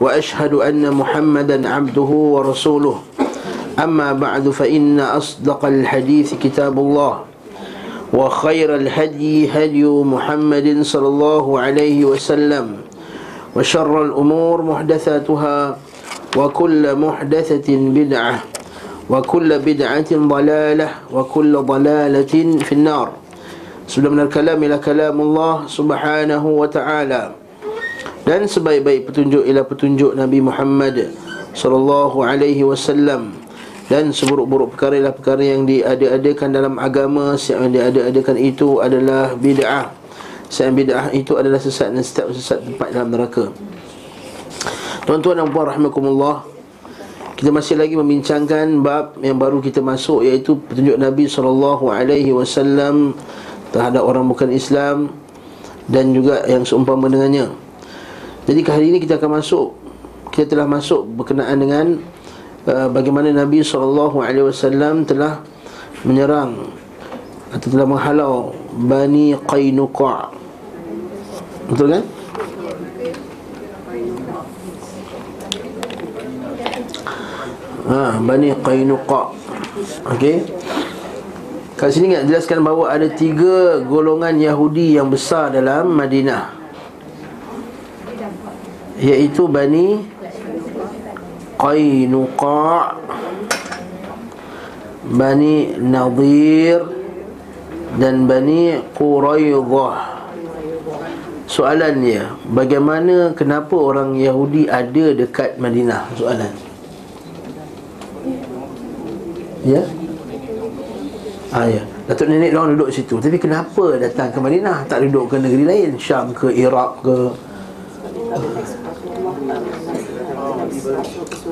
وأشهد أن محمدا عبده ورسوله. أما بعد فإن أصدق الحديث كتاب الله وخير الهدي هدي محمد صلى الله عليه وسلم وشر الأمور محدثاتها وكل محدثة بدعة وكل بدعة ضلالة وكل ضلالة في النار. Kalam ialah kalam Allah subhanahu wa ta'ala. Dan sebaik-baik petunjuk ialah petunjuk Nabi Muhammad sallallahu alaihi wasallam. Dan seburuk-buruk perkara ialah perkara yang diada-adakan dalam agama yang diada-adakan itu adalah bid'ah. Selain bid'ah itu adalah sesat dan setiap sesat tempat dalam neraka. Tuan-tuan dan puan rahmatullah kita masih lagi membincangkan bab yang baru kita masuk iaitu petunjuk Nabi sallallahu alaihi wasallam terhadap orang bukan Islam dan juga yang seumpama dengannya. Jadi hari ini kita akan masuk kita telah masuk berkenaan dengan uh, bagaimana Nabi SAW telah menyerang atau telah menghalau Bani Qainuqa. Betul kan? Ha, Bani Qainuqa. Okey. Kat sini nak jelaskan bahawa ada tiga golongan Yahudi yang besar dalam Madinah Iaitu Bani Qainuqa' Bani Nadir Dan Bani Quraidah Soalannya Bagaimana, kenapa orang Yahudi ada dekat Madinah? Soalan Ya? Ah ya. Datuk nenek orang duduk situ. Tapi kenapa datang ke Madinah? Tak duduk ke negeri lain, Syam ke Iraq ke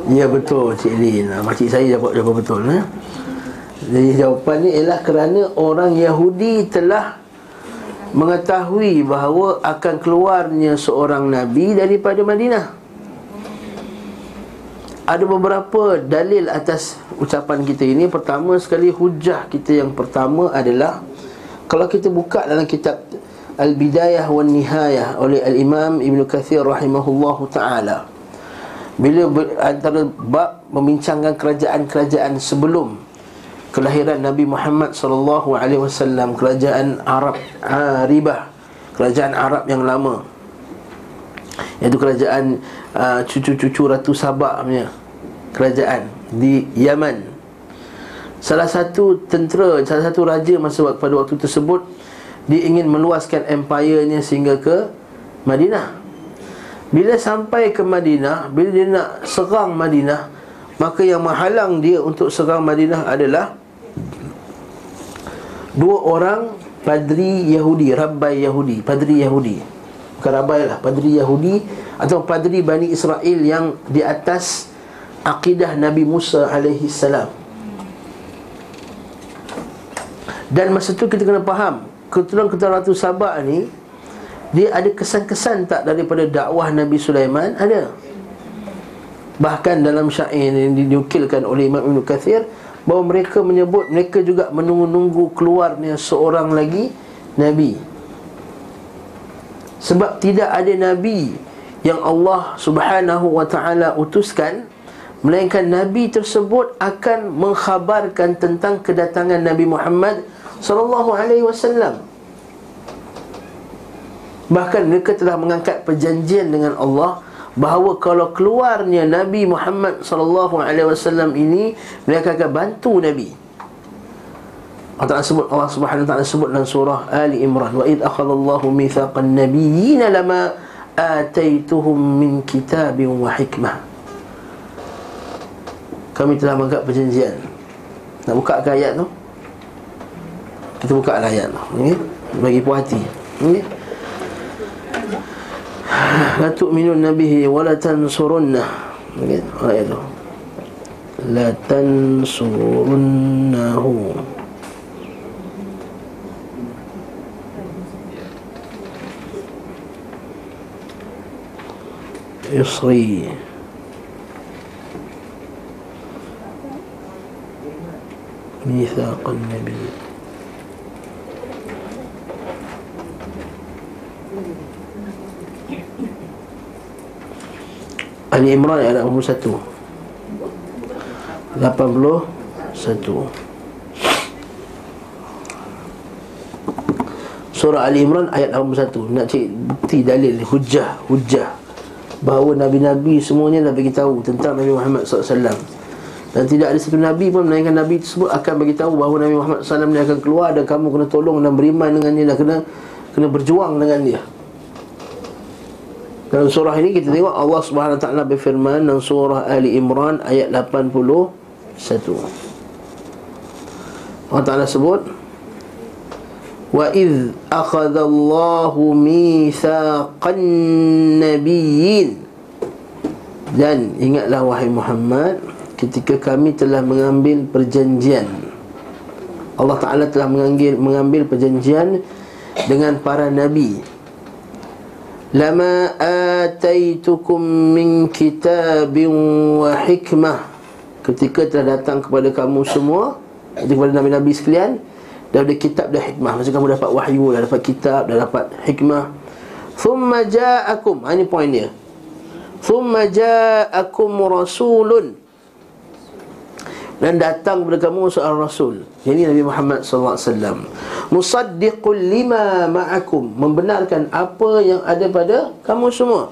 Ya betul Cik Lin. Ah, makcik saya jawab jawab betul eh? Jadi jawapannya ialah kerana orang Yahudi telah mengetahui bahawa akan keluarnya seorang nabi daripada Madinah. Ada beberapa dalil atas ucapan kita ini Pertama sekali hujah kita yang pertama adalah Kalau kita buka dalam kitab Al-Bidayah wa Nihayah Oleh Al-Imam Ibn Kathir rahimahullahu ta'ala Bila antara bab membincangkan kerajaan-kerajaan sebelum Kelahiran Nabi Muhammad sallallahu alaihi wasallam Kerajaan Arab Aribah Kerajaan Arab yang lama Iaitu kerajaan uh, cucu-cucu Ratu Sabak punya kerajaan di Yaman. Salah satu tentera, salah satu raja masa pada waktu tersebut dia ingin meluaskan empire-nya sehingga ke Madinah. Bila sampai ke Madinah, bila dia nak serang Madinah, maka yang menghalang dia untuk serang Madinah adalah dua orang padri Yahudi, rabbai Yahudi, padri Yahudi. Bukan rabbai lah, padri Yahudi atau padri Bani Israel yang di atas akidah Nabi Musa alaihi salam. Dan masa tu kita kena faham Keturunan-keturunan Ratu Sabak ni Dia ada kesan-kesan tak daripada dakwah Nabi Sulaiman? Ada Bahkan dalam syair yang dinukilkan oleh Imam Ibn Kathir Bahawa mereka menyebut Mereka juga menunggu-nunggu keluarnya seorang lagi Nabi Sebab tidak ada Nabi Yang Allah subhanahu wa ta'ala utuskan Melainkan Nabi tersebut akan mengkhabarkan tentang kedatangan Nabi Muhammad sallallahu alaihi wasallam. Bahkan mereka telah mengangkat perjanjian dengan Allah bahawa kalau keluarnya Nabi Muhammad sallallahu alaihi wasallam ini mereka akan bantu Nabi. Allah sebut Allah Subhanahu wa taala sebut dalam surah Ali Imran wa id akhadallahu mitsaqan nabiyyin lama ataituhum min kitabin wa hikmah kami telah menganggap perjanjian Nak buka ke ayat tu Kita buka ayat tu okay? Bagi puas hati okay? لا تؤمنون به ولا تنصرنه. غيره لا تنصرنه. يصري ميثاق النبي. Ali Imran ayat 81 81 Surah Ali Imran ayat 81 Nak cek bukti dalil Hujah Hujah. Bahawa Nabi-Nabi semuanya dah beritahu Tentang Nabi Muhammad SAW Dan tidak ada satu Nabi pun Melainkan Nabi tersebut akan beritahu Bahawa Nabi Muhammad SAW ni akan keluar Dan kamu kena tolong dan beriman dengan dia Dan kena, kena berjuang dengan dia dalam surah ini kita tengok Allah Subhanahu Wa Taala berfirman dalam surah Ali Imran ayat 81. Allah Taala sebut idh akhadha Allahu mithaqan nabiyyin Dan ingatlah wahai Muhammad ketika kami telah mengambil perjanjian Allah Taala telah mengambil mengambil perjanjian dengan para nabi ataitukum min kitabin wa hikmah ketika telah datang kepada kamu semua kepada nabi-nabi sekalian Dah ada kitab dah hikmah. Maksud kamu dapat wahyu Dah dapat kitab Dah dapat hikmah. Thumma ja'akum ha, Ini poin dia. Thumma ja'akum rasulun. Dan datang kepada kamu seorang rasul Ini Nabi Muhammad SAW Musaddiqul lima ma'akum. Membenarkan apa yang ada pada kamu semua.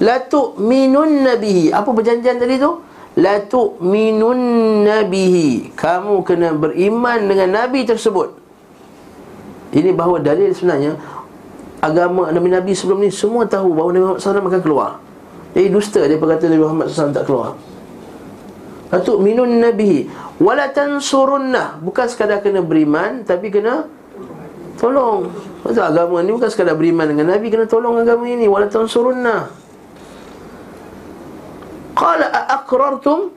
La tu'minun nabihi Apa perjanjian tadi tu? la tu'minun nabihi kamu kena beriman dengan nabi tersebut. Ini bahawa dalil sebenarnya agama nabi-nabi sebelum ni semua tahu bahawa Nabi Muhammad SAW akan keluar. Jadi dusta dia berkata Nabi Muhammad SAW tak keluar la tu'minun nabihi. Wala tansurunna. Bukan sekadar kena beriman tapi kena tolong. Maksud agama ni bukan sekadar beriman dengan nabi kena tolong agama ini. Wala tansurunna. Qala aqrartum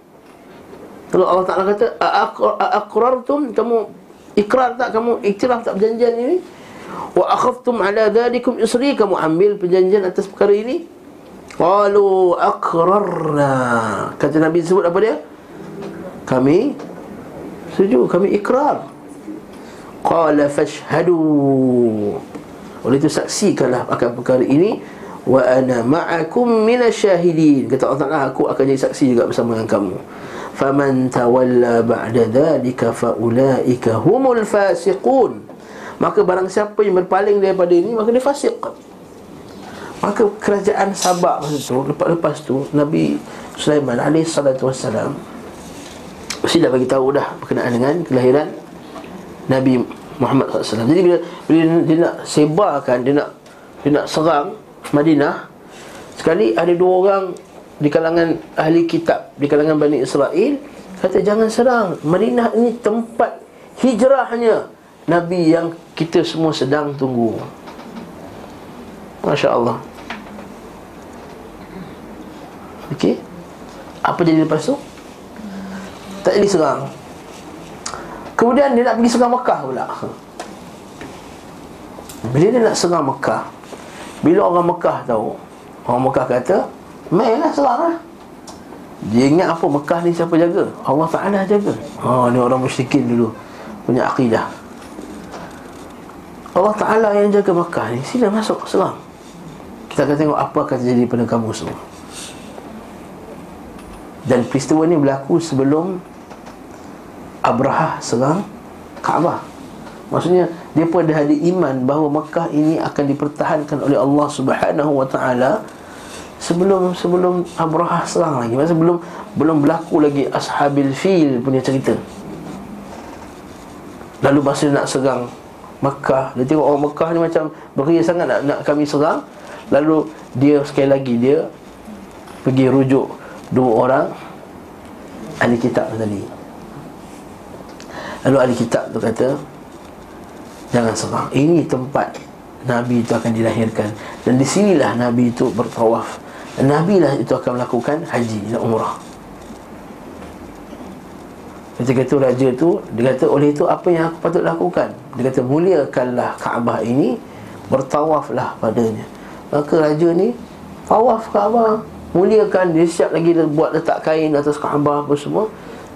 Kalau Allah Ta'ala kata aqrartum Kamu ikrar tak? Kamu iktiraf tak perjanjian ini? Wa akhaftum ala dhalikum isri Kamu ambil perjanjian atas perkara ini? Qalu aqrarna Kata Nabi sebut apa dia Kami Setuju kami ikrar. Qala fashhadu. Oleh itu saksikanlah akan perkara ini. Wa ana ma'akum minasyahidin kata Allah Taala aku akan jadi saksi juga bersama dengan kamu. Faman tawalla ba'da dhalika fa ulaika humul fasiqun. Maka barang siapa yang berpaling daripada ini maka dia fasik. Maka kerajaan Sabak masa tu lepas lepas tu Nabi Sulaiman alaihi salatu wassalam mesti dah bagi tahu dah berkenaan dengan kelahiran Nabi Muhammad SAW Jadi bila, bila dia nak sebarkan Dia nak dia nak serang Madinah Sekali ada dua orang Di kalangan ahli kitab Di kalangan Bani Israel Kata jangan serang. Madinah ini tempat hijrahnya Nabi yang kita semua sedang tunggu. Masya Allah Okey? Apa jadi lepas tu? Tak jadi serang Kemudian dia nak pergi serang Mekah pula. Bila dia nak serang Mekah bila orang Mekah tahu Orang Mekah kata Mainlah serang lah. Dia ingat apa Mekah ni siapa jaga? Allah Ta'ala jaga. Ha ni orang musyrikin dulu Punya akidah. Allah Ta'ala yang jaga Mekah ni Sila masuk serang Kita akan tengok apa akan terjadi pada kamu semua Dan peristiwa ni berlaku sebelum Abraha serang Kaabah Maksudnya dia pun ada iman bahawa Mekah ini akan dipertahankan oleh Allah Subhanahu Wa Taala sebelum sebelum Abraha serang lagi. Masa belum belum berlaku lagi Ashabil Fil punya cerita. Lalu masa nak serang Mekah, dia tengok orang Mekah ni macam beria sangat nak, nak kami serang. Lalu dia sekali lagi dia pergi rujuk dua orang ahli kitab tadi. Lalu ahli kitab tu kata, Jangan serang Ini tempat Nabi itu akan dilahirkan. Dan di sinilah Nabi itu bertawaf. Dan Nabi lah itu akan melakukan haji dan umrah. Ketika itu raja tu Dia kata oleh itu apa yang aku patut lakukan? Dia kata muliakanlah Kaabah ini Bertawaflah padanya. Maka raja ni Tawaf Kaabah Muliakan dia siap lagi buat letak kain atas Kaabah apa semua.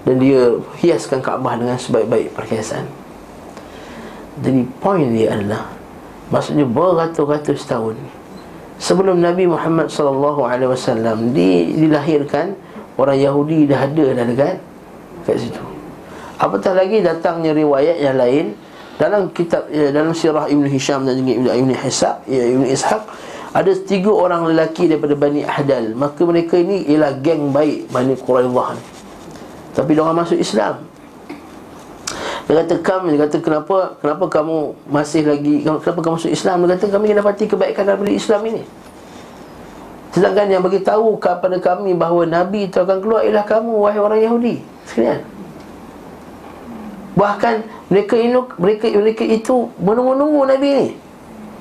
Dan dia hiaskan Kaabah dengan sebaik-baik perhiasan. Jadi poin dia adalah Maksudnya beratus-ratus tahun Sebelum Nabi Muhammad SAW dilahirkan Orang Yahudi dah ada dah dekat Kat situ. Apatah lagi datangnya riwayat yang lain Dalam kitab ya, Dalam sirah Ibn Hisham dan juga Ibn Hisab ya, Ibn Ishaq Ada tiga orang lelaki daripada Bani Ahdal Maka mereka ini ialah geng baik Bani Quraidah ni Tapi mereka masuk Islam dia kata kami Dia kata kenapa Kenapa kamu masih lagi Kenapa kamu masuk Islam Dia kata kami dapati kebaikan daripada Islam ini Sedangkan yang bagi tahu kepada kami bahawa Nabi itu akan keluar ialah kamu wahai orang Yahudi. Sekalian. Bahkan mereka ini mereka mereka itu menunggu-nunggu Nabi ini.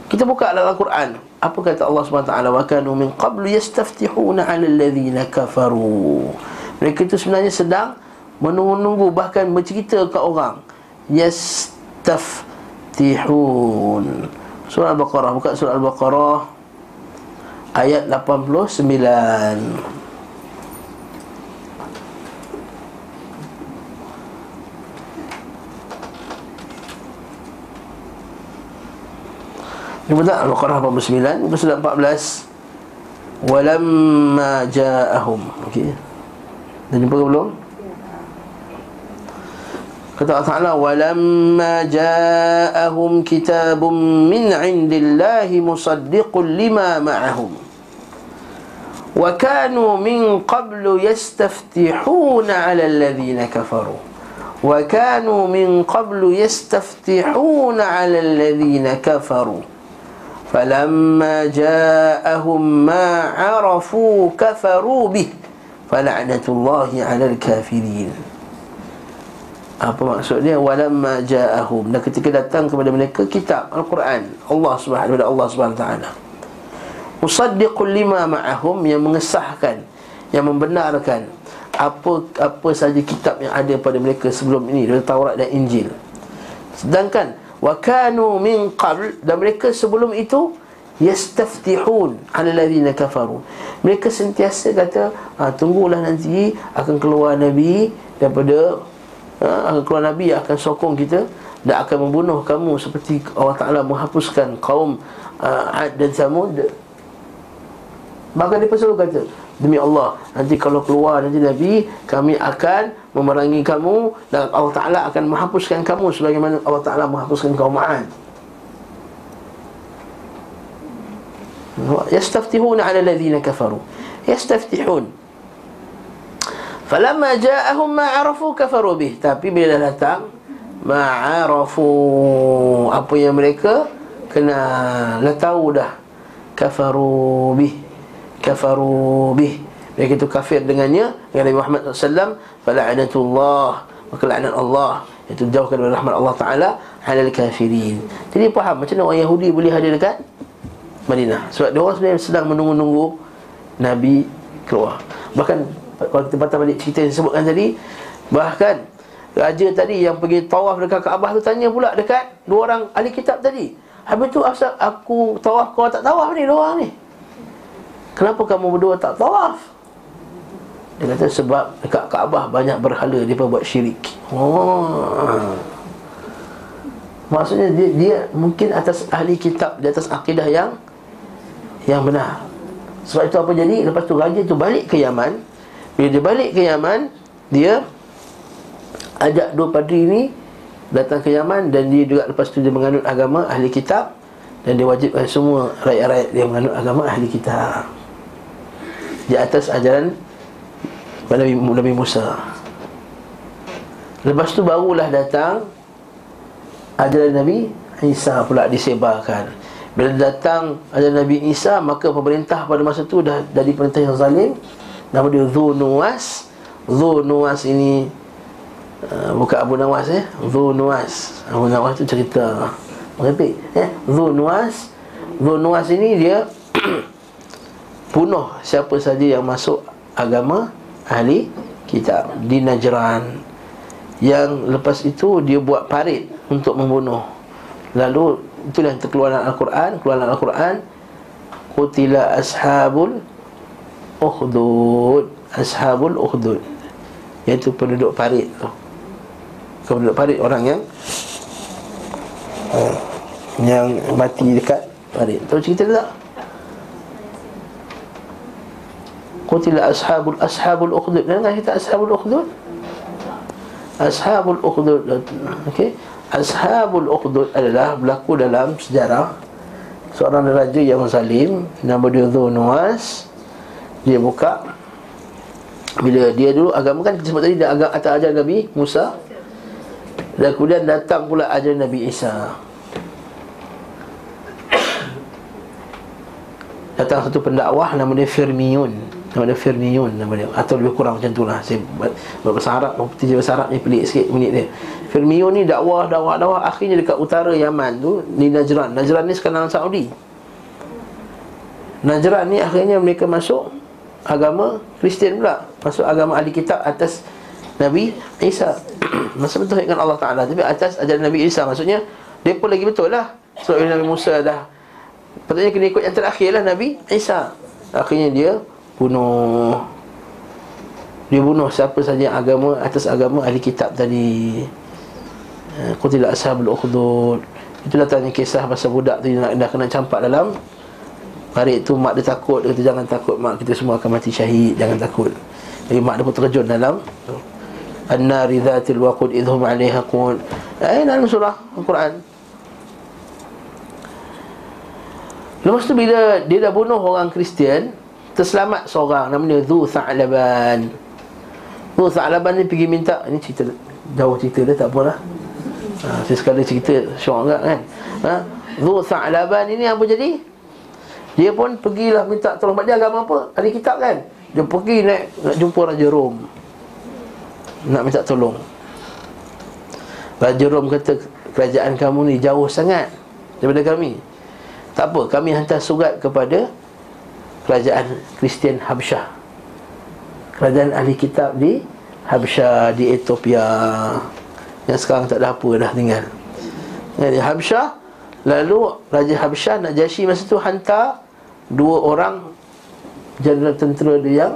Kita buka dalam Al-Quran. Apa kata Allah SWT Wa kanu min qablu yastaftihuna ala alladhina kafaru. Mereka itu sebenarnya sedang Menunggu-nunggu Bahkan bercerita ke orang. Yastaftihun. Surah Al-Baqarah. Buka surah Al-Baqarah ayat 89 Ini betul Al-Baqarah 89 Muka surat 14 Walamma ja'ahum Okey Dah jumpa ke belum? Kata Allah Ta'ala Walamma ja'ahum kitabun min indillahi musaddiqun lima ma'ahum وكانوا من قبل يستفتحون على الذين كفروا وكانوا من قبل يستفتحون على الذين كفروا فلما جاءهم ما عرفوا كفروا به فلعنة الله على الكافرين apa maksudnya walamma ja'ahum dan ketika datang kepada mereka kitab al-Quran Allah Subhanahu wa Allah Subhanahu wa taala musaddiqul lima ma'ahum yang mengesahkan yang membenarkan apa apa saja kitab yang ada pada mereka sebelum ini dari Taurat dan Injil sedangkan wa kanu min qabl dan mereka sebelum itu yastaftihun alladhina kafaru mereka sentiasa kata ha, tunggulah nanti akan keluar nabi daripada ha, akan keluar nabi yang akan sokong kita dan akan membunuh kamu seperti Allah Taala menghapuskan kaum uh, Ad dan Samud. Maka dia selalu kata Demi Allah Nanti kalau keluar nanti Nabi Kami akan memerangi kamu Dan Allah Ta'ala akan menghapuskan kamu Sebagaimana Allah Ta'ala menghapuskan kaum Ma'ad. Yastaftihun ala ladhina kafaru. Yastaftihun. Falamma ja'ahum ma'arafu kafaru bih. Tapi bila datang Ma'arafu Apa yang mereka Kena Dah tahu dah. Kafaru bih. Kafaru bih mereka itu kafir dengannya dengan Nabi Muhammad SAW fala'anatullah. Maka la'anat Allah itu jauhkan dari rahmat Allah Ta'ala halal kafirin. Jadi faham macam mana orang Yahudi boleh hadir dekat Madinah. Sebab dia orang sebenarnya sedang menunggu-nunggu Nabi keluar. Bahkan kalau kita patah balik cerita yang disebutkan tadi bahkan raja tadi yang pergi tawaf dekat Kaabah tu tanya pula dekat dua orang ahli kitab tadi. Habis tu asal aku tawaf kau tak tawaf ni dua orang ni? Kenapa kamu berdua tak tawaf? Dia kata sebab dekat Kaabah banyak berhala dia buat syirik. Oh. Maksudnya dia, dia mungkin atas ahli kitab di atas akidah yang yang benar. Sebab itu apa jadi? Lepas tu raja tu balik ke Yaman. Bila dia balik ke Yaman, dia ajak dua padri ni datang ke Yaman dan dia juga lepas tu dia menganut agama ahli kitab dan dia wajibkan semua rakyat-rakyat dia menganut agama ahli kitab di atas ajaran Nabi, Nabi Musa. Lepas tu barulah datang Ajaran Nabi Isa pula disebarkan. Bila datang ajaran Nabi Isa Maka pemerintah pada masa tu dah jadi perintah yang zalim. Nama dia Dhu Nuwas Dhu Nuwas ini uh, Bukan Abu Nawas eh? Dhu Nuwas Abu Nawas tu cerita Merepek eh? Dhu Nuwas Dhu Nuwas ini dia bunuh siapa saja yang masuk agama ahli kitab di Najran. Yang lepas itu dia buat parit Untuk membunuh. Lalu itulah dalam Al-Quran. Keluar Al-Quran Kutila ashabul Ukhdud. Ashabul Ukhdud. Iaitu penduduk parit tu. Penduduk parit orang yang uh, Yang mati dekat parit. Tahu cerita tak? Kutila ashabul ashabul ukhdud. Dengar kita ashabul ukhdud? Ashabul ukhdud. Okey. Ashabul ukhdud adalah berlaku dalam sejarah Seorang raja yang zalim. Nama dia Nuwas Dia buka. Bila dia dulu agama kan kita sebut tadi Dia agama atas ajar Nabi Musa. Dan kemudian datang pula ajar Nabi Isa. Datang satu pendakwah nama dia Firmiyun Nama dia Firmiyun nama dia. Atau lebih kurang macam tu lah. Saya berbahasa Arab Tiga bahasa Arab ni pelik sikit minit dia. Firmiyun ni dakwah, dakwah, dakwah Akhirnya dekat utara Yaman tu Di Najran. Najran ni sekarang Saudi. Najran ni akhirnya mereka masuk Agama Kristian pula. Masuk agama ahli kitab atas Nabi Isa. Masa betul dengan Allah Ta'ala Tapi atas ajaran Nabi Isa. Maksudnya Dia pun lagi betul lah. Sebab Nabi Musa dah Patutnya kena ikut yang terakhir lah Nabi Isa. Akhirnya dia bunuh dia bunuh siapa saja agama atas agama ahli kitab tadi. Qutila ashabul ukhdud. Itu datangnya kisah pasal budak tu dah, dah kena campak dalam. Hari itu mak dia takut Dia kata jangan takut mak kita semua akan mati syahid Jangan takut. Jadi mak dia pun terjun dalam. An-nari dhatil waqud idhum alaiha qun Eh dalam surah Al-Quran. Lepas tu bila dia dah bunuh orang Kristian Terselamat seorang. Namanya Dhu Tha'laban. Dhu Tha'laban ni pergi minta Ini cerita Jauh cerita dia tak apalah. Ha, Saya sekali cerita Syok agak kan. Ha? Dhu Tha'laban ini apa jadi? Dia pun pergilah minta tolong. Dia agama apa? Ada kitab kan? Dia pergi naik Nak jumpa Raja Rom. Nak minta tolong. Raja Rom kata Kerajaan kamu ni jauh sangat Daripada kami. Tak apa Kami hantar surat kepada kerajaan Kristian Habsyah. Kerajaan ahli kitab di Habsyah di Ethiopia. Yang sekarang tak ada apa dah tinggal. Di Habsyah lalu Raja Habsyah nak masa tu hantar dua orang jeneral tentera dia yang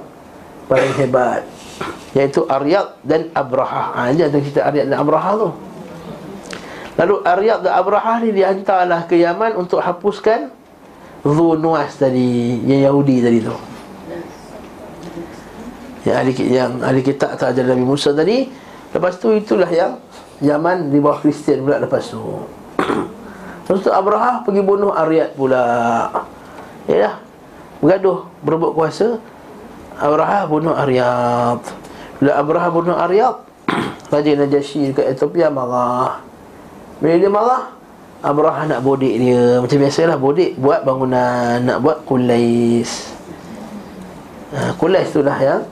paling hebat. Iaitu Aryad dan Abraha ha, ini ada kita Aryad dan Abraha tu. Lalu Aryad dan Abraha ni dihantarlah ke Yaman untuk hapuskan Nuas tadi Yang Yahudi tadi tu. Yang ahli, yang ahli kitab tak ajar Nabi Musa tadi. Lepas tu itulah yang Yaman di bawah Kristian pula lepas tu. Lepas tu Abraha pergi bunuh Aryat pula. Ya dah Bergaduh berebut kuasa. Abraha bunuh Aryat Bila Abraha bunuh Aryat Raja Najasyi dekat Ethiopia marah. Bila dia marah Abraha nak bodik dia. Macam biasalah bodik Buat bangunan Nak buat kulais. Ha, Kulais tu lah yang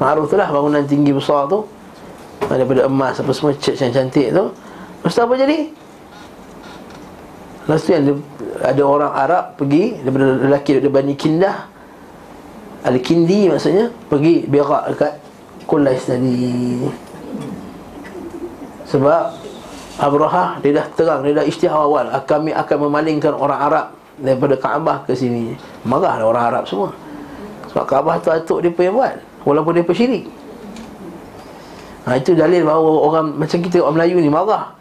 Ma'ruf tu lah bangunan tinggi besar tu. Daripada emas apa semua Church yang cantik tu. Lepas tu apa jadi? Lepas tu yang ada orang Arab pergi Daripada lelaki daripada Bani Kindah. Al-Kindi maksudnya Pergi berak dekat Kulais tadi. Sebab Abraha dia dah terang dia dah isytihar awal. Kami akan memalingkan orang Arab daripada Kaabah ke sini. Marahlah orang Arab semua. Sebab Kaabah tu atuk dia pun yang buat walaupun dia syirik. Ha, itu dalil bahawa orang macam kita orang Melayu ni marah.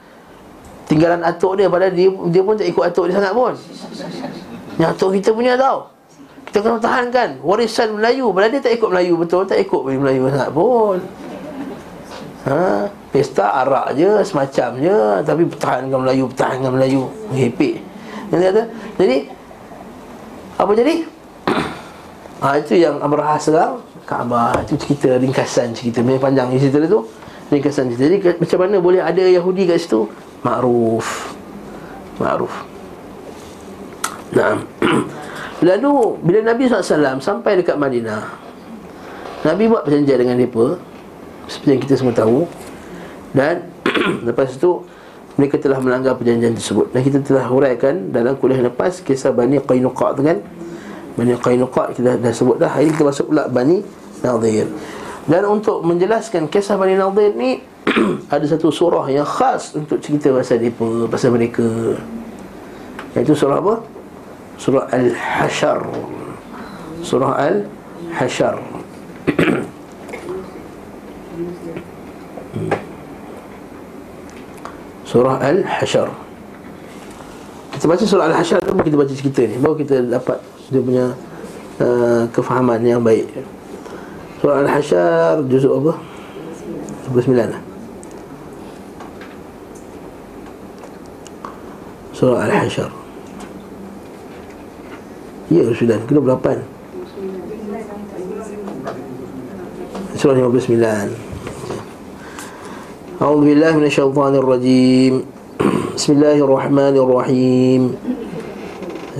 Tinggalan atuk dia padahal dia, dia pun tak ikut atuk dia sangat pun. Yang atuk kita punya tau. Kita kena tahankan. Warisan Melayu padahal dia tak ikut Melayu betul tak ikut Melayu sangat pun ha? Pesta arak je Semacam je Tapi pertahankan Melayu Pertahankan Melayu. Hepik Jadi, jadi Apa jadi? ha, itu yang Abraha serang Kaabah Itu cerita ringkasan cerita. Memang panjang cerita tu Ringkasan cerita. Jadi macam mana boleh ada Yahudi kat situ? Ma'ruf. Ma'ruf. Nah Lalu bila Nabi SAW sampai dekat Madinah Nabi buat perjanjian dengan mereka Seperti yang kita semua tahu. Dan lepas itu mereka telah melanggar perjanjian tersebut. Dan kita telah huraikan dalam kuliah lepas kisah Bani Qainuqa tu kan? Bani Qainuqa kita dah sebut dah. Hari ini kita masuk pula Bani Nadir. Dan untuk menjelaskan kisah Bani Nadir ni Ada satu surah yang khas untuk cerita pasal mereka Pasal mereka. Iaitu surah apa? Surah Al-Hashar Surah Al-Hashar Surah Al-Hashar Kita baca surah Al-Hashar Baru kita baca cerita ni Baru kita dapat Dia punya uh, Kefahaman yang baik. Surah Al-Hashar Juzuk apa? 29 lah. Surah Al-Hashar Ya sudah Kena berapa Surah 59 أعوذ بالله من الشيطان الرجيم بسم الله الرحمن الرحيم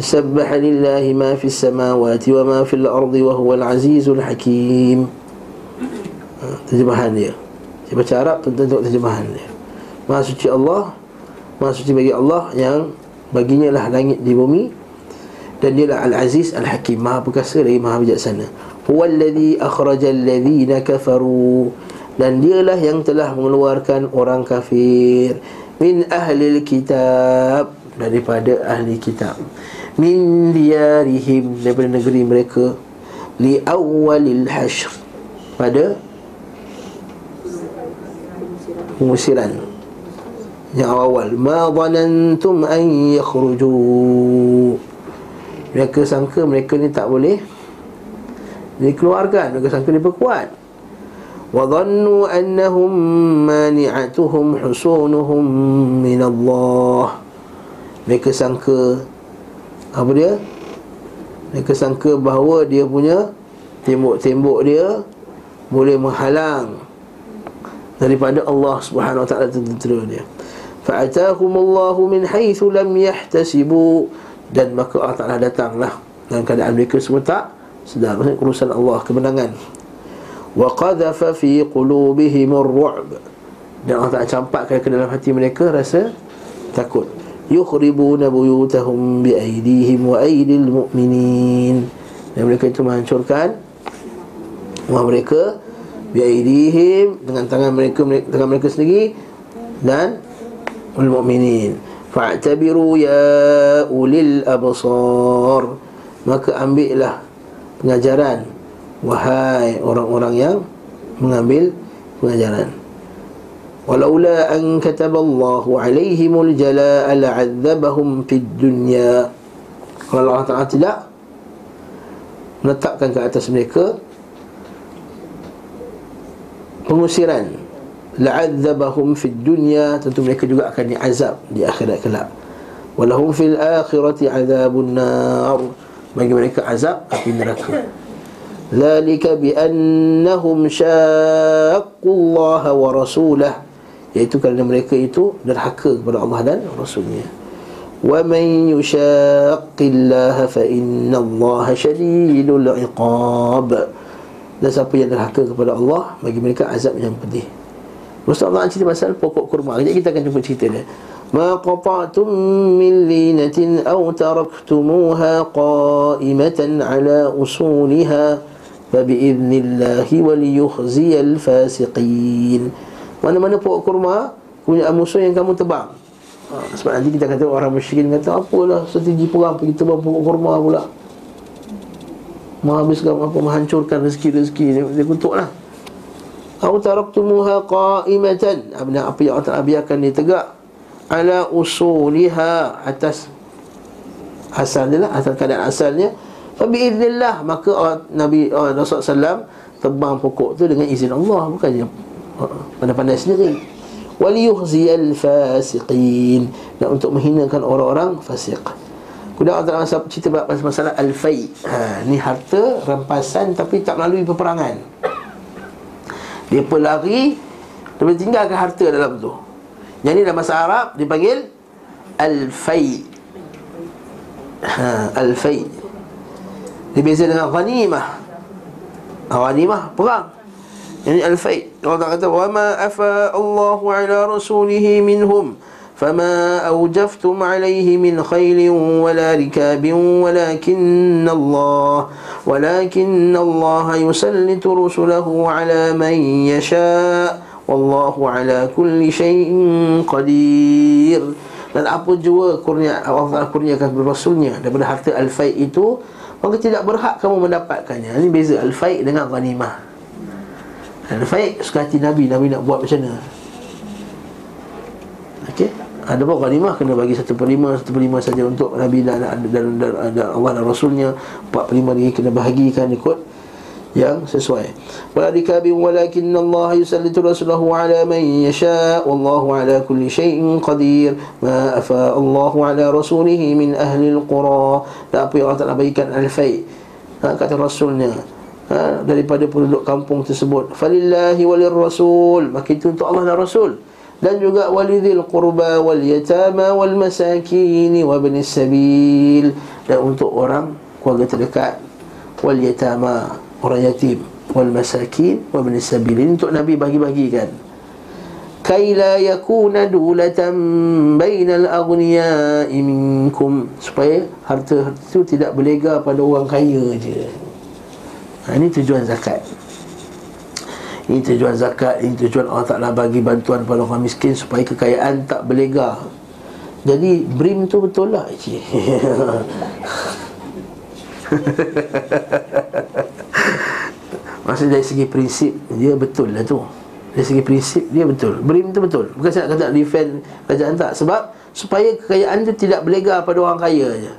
سبح لله ما في السماوات وما في الأرض وهو العزيز الحكيم terjemahan dia Saya baca Arab tentu tengok terjemahan dia Maha suci Allah Maha suci bagi Allah yang Baginya lah langit di bumi Dan dia lah Al-Aziz Al-Hakim Maha perkasa lagi Maha bijaksana Huwa alladhi akhraja alladhina kafaru Dan dialah yang telah mengeluarkan orang kafir. Min ahli kitab. Daripada ahli kitab. Min diarihim Daripada negeri mereka. Li awalil hashr. Pada pengusiran. Yang awal. Ma dhanantum an yakhruju. Mereka sangka mereka ni tak boleh dikeluarkan. Mereka sangka mereka dhannu annahum mani'atuhum husunuhum min Allah mereka sangka apa dia? Mereka sangka bahawa dia punya tembok-tembok dia boleh menghalang daripada Allah Subhanahu wa taala tentera dia. Fa'atahumullahu min haitsu lam yahtasibu. Dan maka Allah Taala datanglah dalam keadaan mereka semua tak sedar. Maksudnya urusan Allah kemenangan wa qadhafa fi qulubihim ar-ru'b. Dan Allah Taala campakkan ke dalam hati mereka rasa takut. Yukhribuna buyutahum bi aydihim wa aydil mu'minin. Dan mereka itu menghancurkan rumah mereka biaidihim dengan tangan mereka tangan mereka sendiri dan ul mukminin fa'tabiru ya ulil absar. Maka ambillah pengajaran wahai orang-orang yang mengambil pengajaran. Walaula an kataballahu alaihimul jalaa la'adzabahum fid dunya. Kalau Allah Ta'ala tidak menetapkan ke atas mereka pengusiran la'adzabahum fid dunya tentu mereka juga akan diazab di akhirat kelak. Walahum fil akhirati adzabun nar. Bagi mereka azab api neraka zalika bi annahum syaqqu Allah wa rasulah iaitu kerana mereka itu derhaka kepada Allah dan rasulnya. wa man yushaqqi fa inna Allah shadidul iqab dan siapa yang derhaka kepada Allah Bagi mereka azab yang pedih. Ustaz Allah cerita pasal pokok kurma. Sekejap kita akan jumpa cerita dia. Ma qata'tum min linatin Aw taraktumuha qa'imatan ala usuliha Fabi'idnillahi waliyukhziyal fasiqin. Mana-mana pokok kurma Punya musuh yang kamu tebang. Ha, Sebab nanti kita kata orang musyrikin kata Apalah strategi perang pergi tebang pokok kurma pula. Menghabiskan apa menghancurkan rezeki-rezeki dia, dia kutuklah. Au taraktumuha qa'imatan. Abna apa yang Allah biarkan dia tegak. Ala usuliha Atas Asal dia lah Atas keadaan asalnya Fabi'iznillah Maka uh, Nabi uh, Rasulullah SAW Tebang pokok tu dengan izin Allah. Bukannya uh, Pandai-pandai sendiri. Waliyuhziyal fasiqin Dan untuk menghinakan orang-orang fasiq. Kemudian Allah Ta'ala cerita pasal masalah Al-Fai. Ha, Ni harta rampasan tapi tak melalui peperangan. Dia pelari Dia tinggalkan harta dalam tu. Yang ni dalam bahasa Arab dipanggil Al-Fai. Ha, Al-Fai Dia beza dengan ghanimah ha, Ghanimah perang Yang ni Al-Fai Allah Ta'ala kata Wa ma afa Allahu ala rasulihi minhum فما أوجفتم عليه من خيل ولا ركاب ولكن الله ولكن الله يسلط رسله على من يشاء والله على كل شيء قدير dan apa jua kurnia Allah kurniakan kepada Rasulnya daripada harta al-fai itu maka tidak berhak kamu mendapatkannya. Ini beza. Al-fai dengan ghanimah. Al-fai suka hati Nabi. Nabi nak buat macam mana? Okey. Ada pun ghanimah kena bagi satu per lima Satu per lima saja untuk Nabi dan, dan, dan, dan, dan Allah dan Rasulnya. Empat per lima lagi kena bahagikan ikut yang sesuai. Wala dikabin walakin Allah yusallitu rasulahu ala man yasha wallahu ala kulli shay'in qadir. Ma afa Allah ala rasulihi min ahli alqura apa yang Allah Taala bagikan al-fai ha, kata rasulnya ha, daripada penduduk kampung tersebut. Falillahi walir rasul maka itu untuk Allah dan rasul. Dan juga walidil qurba wal yatama wal masakin wa ibn sabil. Dan untuk orang keluarga terdekat. Wal yatama orang yatim wal masakin wa ibn sabil. Ini untuk nabi bagi-bagikan. Kai la yakuna dulatan bainal aghniya'i minkum. Supaya harta itu tidak berlega pada orang kaya je. Ha, ini tujuan zakat. Ini tujuan zakat Ini tujuan Allah Ta'ala bagi bantuan pada orang miskin Supaya kekayaan tak berlega. Jadi brim tu betul lah cik. Maksudnya dari segi prinsip Dia betul lah tu. Dari segi prinsip dia betul. Brim tu betul. Bukan saya nak kata defend kerajaan tak. Sebab supaya kekayaan tu tidak berlega pada orang kaya je.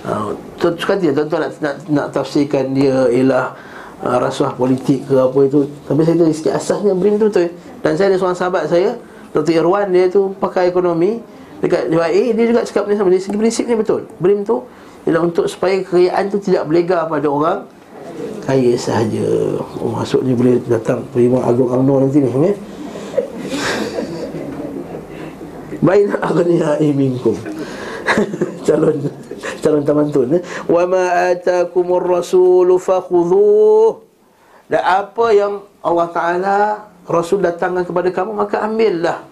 Uh, tuan-tuan nak, nak, nak tafsirkan dia ialah uh, rasuah politik ke apa itu. Tapi saya dari sikit asasnya BRIM tu betul. Dan saya ada seorang sahabat saya Dr. Irwan dia tu pakai ekonomi dekat UIA dia juga cakap ni sama. Dari segi prinsip ni betul. BRIM tu ialah untuk supaya kekayaan tu tidak berlega pada orang kaya sahaja. Oh, maksudnya boleh datang terima Agung UMNO nanti ni ya? Baina aghniya'i minkum. Calon calon tamantun eh? wa ma atakumur rasul fakhudhuh dan apa yang Allah taala rasul datangkan kepada kamu maka ambillah.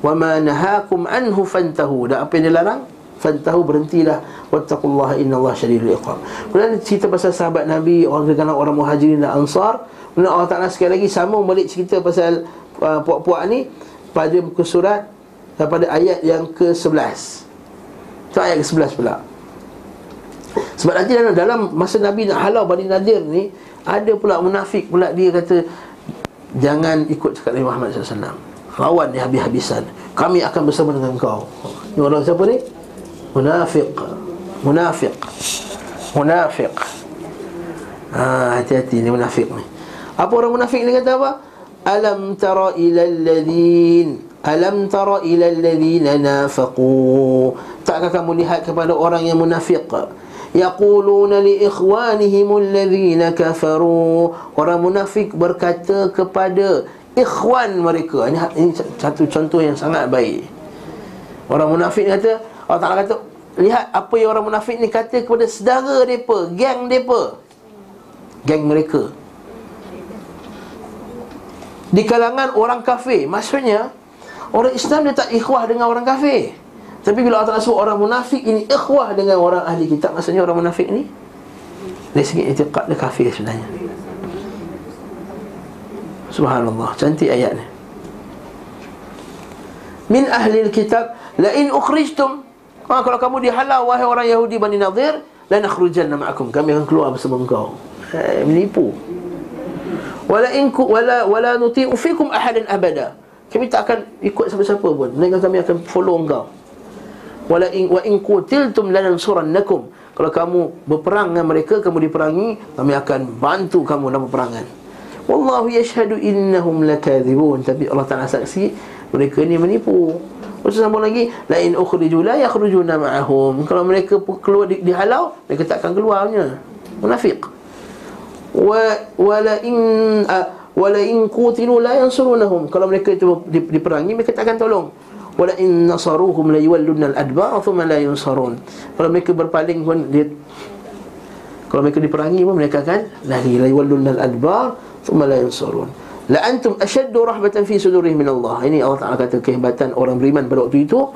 Wa ma nahakum anhu fantahu. Dan apa yang dilarang fantahu berhentilah. Wattaqullaha innallaha syadidul iqab. Kemudian cerita pasal sahabat nabi orang kalangan orang muhajirin dan ansar. Kemudian Allah taala sekali lagi sambung balik cerita pasal uh, puak-puak ni pada muka surat pada ayat yang ke-11 itu ayat ke-11 pula. Sebab nanti dalam, dalam masa Nabi nak halau Bani Nadir ni Ada pula munafik pula dia kata Jangan ikut cakap Nabi Muhammad SAW Lawan ni habis-habisan. Kami akan bersama dengan kau. Ini orang siapa ni? Munafik Munafik Munafik ha, Hati-hati ni munafik ni. Apa orang munafik ni kata apa? Alam tara ila alladhin. Alam tara ila alladhina nafaqu. Takkah kamu lihat kepada orang yang munafik yaquluna li ikhwanihim alladhina kafaru. Orang munafik berkata kepada ikhwan mereka. Ini, ini satu contoh yang sangat baik. Orang munafik kata Allah Taala kata lihat apa yang orang munafik ni kata kepada saudara depa geng depa geng mereka. Di kalangan orang kafir maksudnya orang Islam dia tak ikhwah dengan orang kafir. Tapi bila Allah sebut orang munafik ini ikhwah dengan orang ahli kitab Maksudnya orang munafik ini Dari segi itiqad dia kafir sebenarnya. Subhanallah Cantik ayat ni Min ahli kitab Lain ukhrijtum ha, Kalau kamu dihalau Wahai orang Yahudi Bani Nadir Lain akhrujanna ma'akum. Kami akan keluar bersama engkau. Eh, Menipu. Wala inku wala wala nuti'u fikum ahadan abada. Kami tak akan ikut siapa-siapa pun. Melainkan kami akan follow engkau. Wala in wa in qutiltum lanansurannakum. Kalau kamu berperang dengan mereka kamu diperangi kami akan bantu kamu dalam peperangan. Wallahu yashhadu innahum lakadzibun tapi Allah Taala saksi mereka ni menipu Lepas sambung lagi La in ukhriju la yakhrujuna ma'ahum. Kalau mereka keluar di, dihalau Mereka tak akan keluarnya. Munafik Wa wala in uh, wala in qutilu la yansurunahum. Kalau mereka itu diperangi Mereka tak akan tolong. Wala in nasaruhum la yuwalluna al-adbar thumma la yunsarun. Kalau mereka berpaling pun dia kalau mereka diperangi pun mereka akan lari. La yuwalluna al-adbar thumma la yunsarun La antum ashaddu rahbatan fi sudurihim min Allah. Ini Allah Taala kata kehebatan orang beriman pada waktu itu.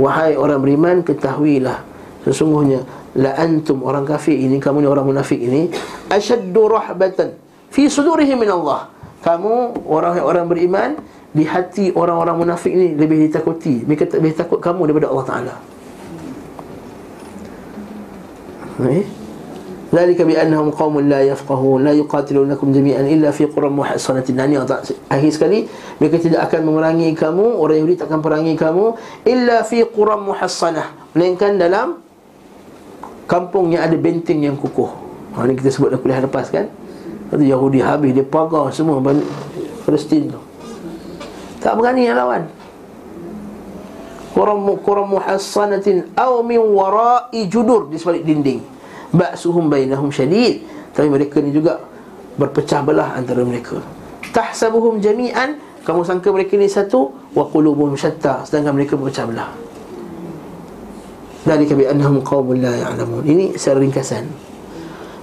Wahai orang beriman ketahuilah sesungguhnya la antum orang kafir ini kamu ni orang munafik ini ashaddu rahbatan fi sudurihim min Allah. Kamu orang-orang beriman di hati orang-orang munafik ni lebih ditakuti. Mereka lebih takut kamu daripada Allah Taala. Eh? Zalika bi annahum qaumun la yafqahun la yuqatilunakum jami'an illa fi quram muhassanatin. Nani akhir sekali mereka tidak akan memerangi kamu, orang Yahudi tak akan perangi kamu illa fi quram muhassanah. Melainkan dalam kampung yang ada benteng yang kukuh. Ha ni kita sebut dah kuliah lepas kan? Kata Yahudi habis dia pagar semua Palestin tu. Tak berani nak lawan. Quram muhassanatin aw min wara'i judur di sebalik dinding ba'suhum bainahum syadid tapi mereka ni juga berpecah belah antara mereka. Tahsabuhum jami'an kamu sangka mereka ni satu wa qulubuhum syatta sedangkan mereka berpecah belah. Dari kabi annahum qaumun la ya'lamun. Ini secara ringkasan.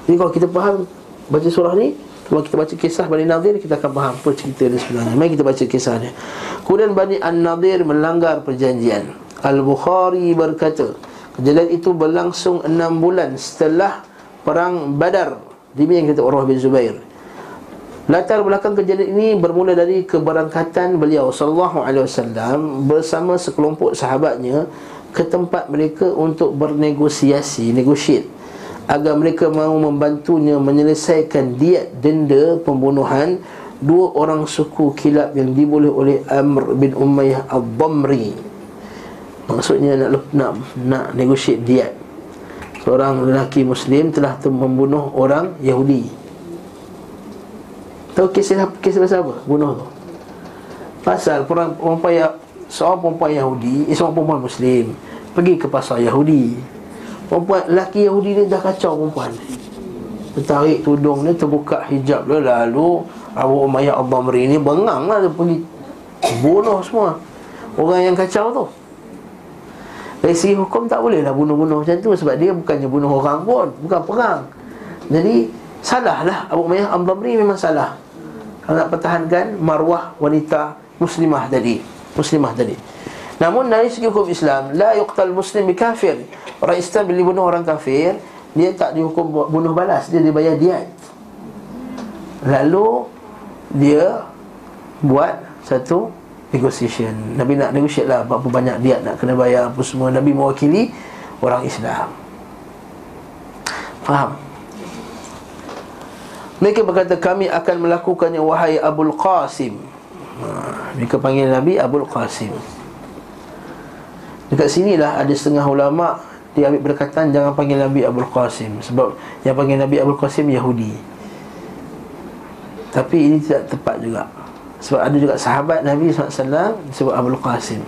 Jadi kalau kita faham baca surah ni kalau kita baca kisah Bani Nadir Kita akan faham apa cerita dia sebenarnya. Mari kita baca kisah dia. Kemudian Bani An-Nadir melanggar perjanjian. Al-Bukhari berkata Kejadian itu berlangsung enam bulan setelah perang Badar. Demi yang kata Urwah bin Zubair. Latar belakang kejadian ini bermula dari keberangkatan beliau sallallahu alaihi wasallam bersama sekelompok sahabatnya ke tempat mereka untuk bernegosiasi, negotiate agar mereka mahu membantunya menyelesaikan diet denda pembunuhan dua orang suku kilap yang diboleh oleh Amr bin Umayyah Al-Dhamri Maksudnya nak nak nak negotiate diet. Seorang lelaki muslim telah membunuh orang Yahudi. Tahu kisah kisah pasal apa? Bunuh tu. Pasal perempuan ya, seorang perempuan Yahudi, eh, seorang perempuan muslim pergi ke pasar Yahudi. Perempuan lelaki Yahudi ni dah kacau perempuan. Tertarik tudung ni terbuka hijab dia lalu Abu Umayyah Al-Dhamri ni bengang lah dia pergi bunuh semua orang yang kacau tu. Dari segi hukum tak boleh lah bunuh-bunuh macam tu Sebab dia bukannya bunuh orang pun Bukan perang. Jadi salah lah. Abu Umayyah Al-Bamri memang salah. Kalau nak pertahankan marwah wanita muslimah tadi. Muslimah tadi. Namun dari segi hukum Islam La yuqtal muslim bi kafir. Orang Islam bila bunuh orang kafir Dia tak dihukum bunuh balas Dia dibayar diat. Lalu Dia Buat satu negotiation. Nabi nak negotiate lah Berapa banyak dia nak kena bayar apa semua. Nabi mewakili orang Islam. Faham? Mereka berkata kami akan melakukannya Wahai Abul Qasim. Ha, Mereka panggil Nabi Abul Qasim. Dekat sinilah ada setengah ulama Dia ambil berkatan jangan panggil Nabi Abul Qasim. Sebab yang panggil Nabi Abul Qasim Yahudi. Tapi ini tidak tepat juga sebab ada juga sahabat Nabi SAW Sebab Abdul Qasim.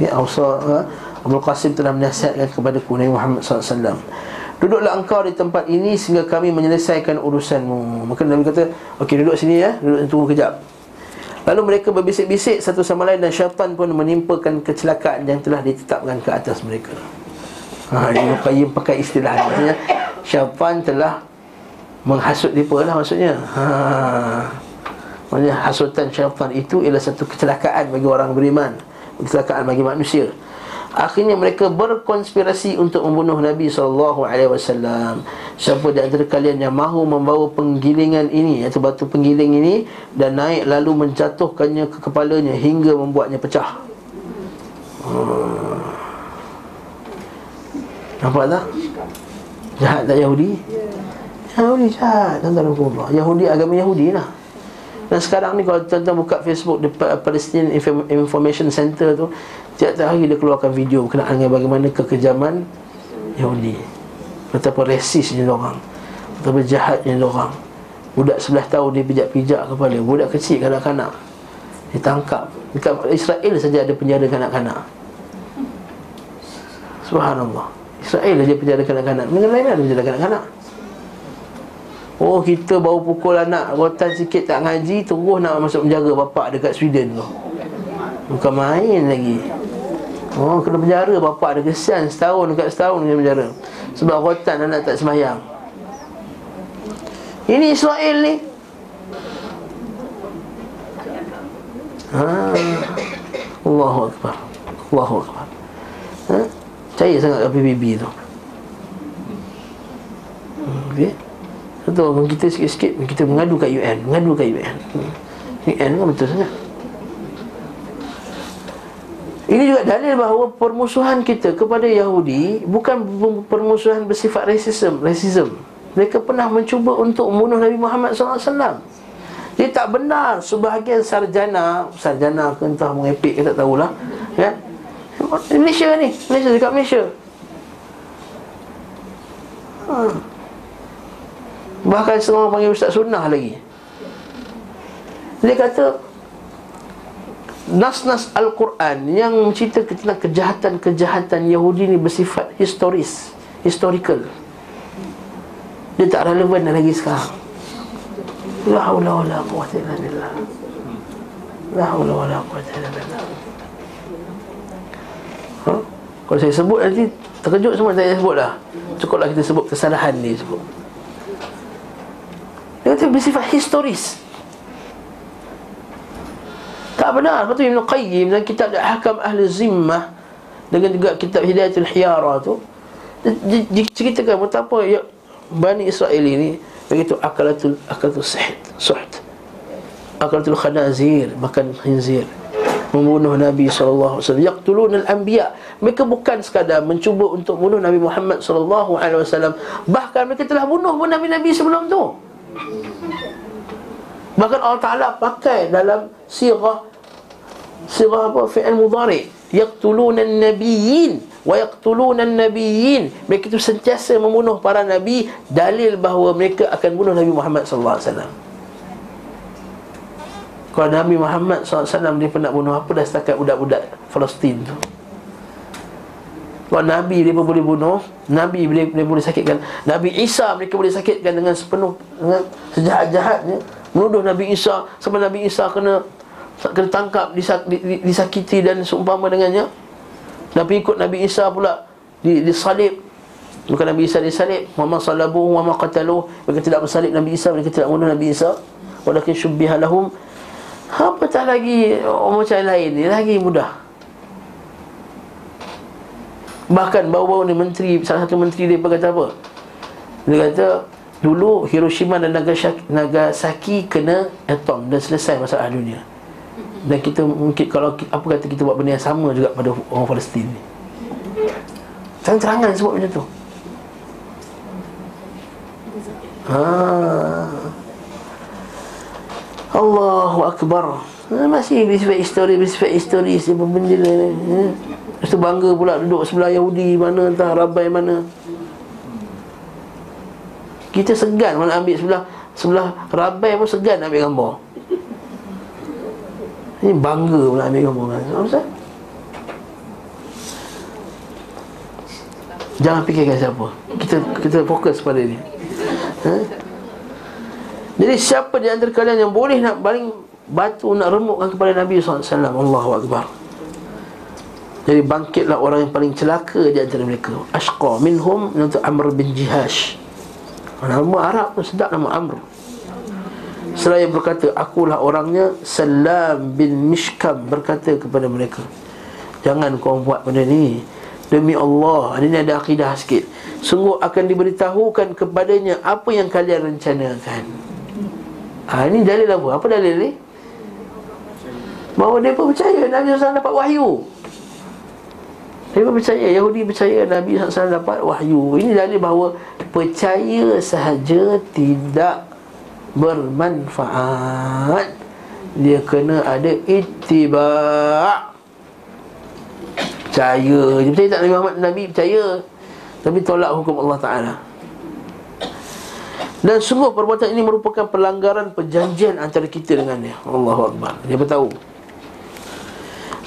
Ya Awsa ha? Abdul Qasim telah menasihatkan kepada ku Nabi Muhammad SAW Duduklah engkau di tempat ini Sehingga kami menyelesaikan urusanmu. Maka Nabi kata Okey duduk sini ya. Duduk tunggu kejap. Lalu mereka berbisik-bisik satu sama lain Dan syaitan pun menimpakan kecelakaan Yang telah ditetapkan ke atas mereka. Ha, ini Qayyim pakai istilah Maksudnya Syaitan telah Menghasut mereka lah maksudnya. Haa Maksudnya hasutan syaitan itu ialah satu kecelakaan bagi orang beriman Kecelakaan bagi manusia Akhirnya mereka berkonspirasi untuk membunuh Nabi SAW Siapa di antara kalian yang mahu membawa penggilingan ini Iaitu batu penggiling ini Dan naik lalu menjatuhkannya ke kepalanya Hingga membuatnya pecah hmm. Nampak tak? Jahat tak Yahudi? Yahudi jahat Yahudi agama Yahudi lah dan sekarang ni kalau tuan-tuan buka Facebook di Palestine Information Center tu Tiap-tiap hari dia keluarkan video berkenaan dengan bagaimana kekejaman Yahudi. Betapa resisnya orang. Betapa jahatnya orang. Budak sebelah tahun dia pijak-pijak kepala. Budak kecil kanak-kanak. Ditangkap Dekat Israel saja ada penjara kanak-kanak. Subhanallah. Israel saja penjara kanak-kanak. Mana lain ada penjara kanak-kanak Oh kita baru pukul anak rotan sikit tak ngaji Terus nak masuk menjaga bapak dekat Sweden tu. Bukan main lagi. Oh kena penjara. Bapak ada kesian Setahun dekat setahun kena penjara. Sebab rotan anak tak semayang Ini Israel ni. Ha. Allahu Akbar. Allahu Akbar. Ha? Percaya sangat PBB tu. Okay Betul, kita sikit-sikit Kita mengadu kat UN Mengadu kat UN UN kan betul sangat ini juga dalil bahawa permusuhan kita kepada Yahudi bukan permusuhan bersifat rasism, racism. Mereka pernah mencuba untuk membunuh Nabi Muhammad SAW. Dia tak benar sebahagian sarjana, sarjana ke entah mengepik ke tak tahulah, ya. Malaysia ni, Malaysia dekat Malaysia. Ha. Bahkan seorang panggil Ustaz Sunnah lagi. Dia kata nas-nas Al-Quran yang mencerita tentang kejahatan-kejahatan Yahudi ni bersifat historis, historical. Dia tak relevan lagi sekarang. La haula wala quwwata illa billah. La haula wala quwwata illa billah. Ha? Kalau saya sebut nanti terkejut semua tak saya sebut lah. Cukuplah kita sebut kesalahan ni sebut. Dia kata bersifat historis. Tak benar. Lepas tu Ibn Qayyim Dan kitab Hakam Ahli Zimmah Dengan juga kitab Hidayatul Hiyara tu Diceritakan betapa ya, Bani Israel ini Begitu akalatul akalatul sihd Suhd Akalatul khanazir Makan khinzir. Membunuh Nabi SAW Yaqtulun al-anbiya. Mereka bukan sekadar mencuba untuk bunuh Nabi Muhammad SAW Bahkan mereka telah bunuh pun Nabi-Nabi sebelum tu Bahkan Allah Ta'ala pakai dalam sirah Sirah apa? Fi'al mudhari. Yaqtuluna nabiyyin Wa yaqtuluna nabiyyin Mereka itu sentiasa membunuh para nabi Dalil bahawa mereka akan bunuh Nabi Muhammad SAW Kalau Nabi Muhammad SAW Dia pernah bunuh apa dah setakat budak-budak Palestin tu kalau Nabi dia pun boleh bunuh Nabi boleh, boleh, sakitkan. Nabi Isa mereka boleh sakitkan dengan sepenuh Dengan sejahat-jahatnya. Menuduh Nabi Isa Sampai Nabi Isa kena kena tangkap disakiti dan seumpama dengannya. Nabi ikut Nabi Isa pula disalib bukan Nabi Isa disalib wa ma salabu wa ma qatalu mereka tidak bersalib Nabi Isa mereka tidak bunuh Nabi Isa. Walakin syubbiha lahum. Apa tak lagi orang macam lain ni lagi mudah bahkan baru-baru ni menteri salah satu menteri dia kata apa? Dia kata dulu Hiroshima dan Nagasaki, Nagasaki kena atom dan selesai masalah dunia. Dan kita mungkin kalau apa kata kita buat benda yang sama juga pada orang Palestin ni. Terang-terangan sebab macam tu. Ha. Allahu Akbar. Ha, masih bersifat histori bersifat histori siapa benda ni. Ha. Lepas tu bangga pula duduk sebelah Yahudi mana entah Rabai mana. Kita segan mana ambil sebelah sebelah Rabai pun segan ambil gambar. Ini bangga pula ambil gambar. Apa Jangan fikirkan siapa. Kita kita fokus pada ini ha? Jadi siapa di antara kalian yang boleh nak baling batu nak remukkan kepada Nabi SAW Allahu Akbar Jadi bangkitlah orang yang paling celaka di antara mereka. Ashqa minhum Untuk Amr bin Jihash. Nama Arab pun sedap nama Amr. Seraya berkata Akulah orangnya Salam bin Mishkam Berkata kepada mereka Jangan kau buat benda ni. Demi Allah Ini ada akidah sikit. Sungguh akan diberitahukan kepadanya Apa yang kalian rencanakan. Ha, Ini dalil apa? Apa dalil ni? Bahawa dia pun percaya. Nabi SAW dapat wahyu Pun percaya. Yahudi percaya Nabi SAW dapat wahyu. Ini dalil bahawa Percaya sahaja Tidak bermanfaat. Dia kena ada ittiba' percaya dia percaya tak Nabi Muhammad? Nabi percaya. Tapi tolak hukum Allah Ta'ala. Dan sungguh perbuatan ini merupakan pelanggaran perjanjian antara kita dengan dia. Allahu Akbar. Dia bertahu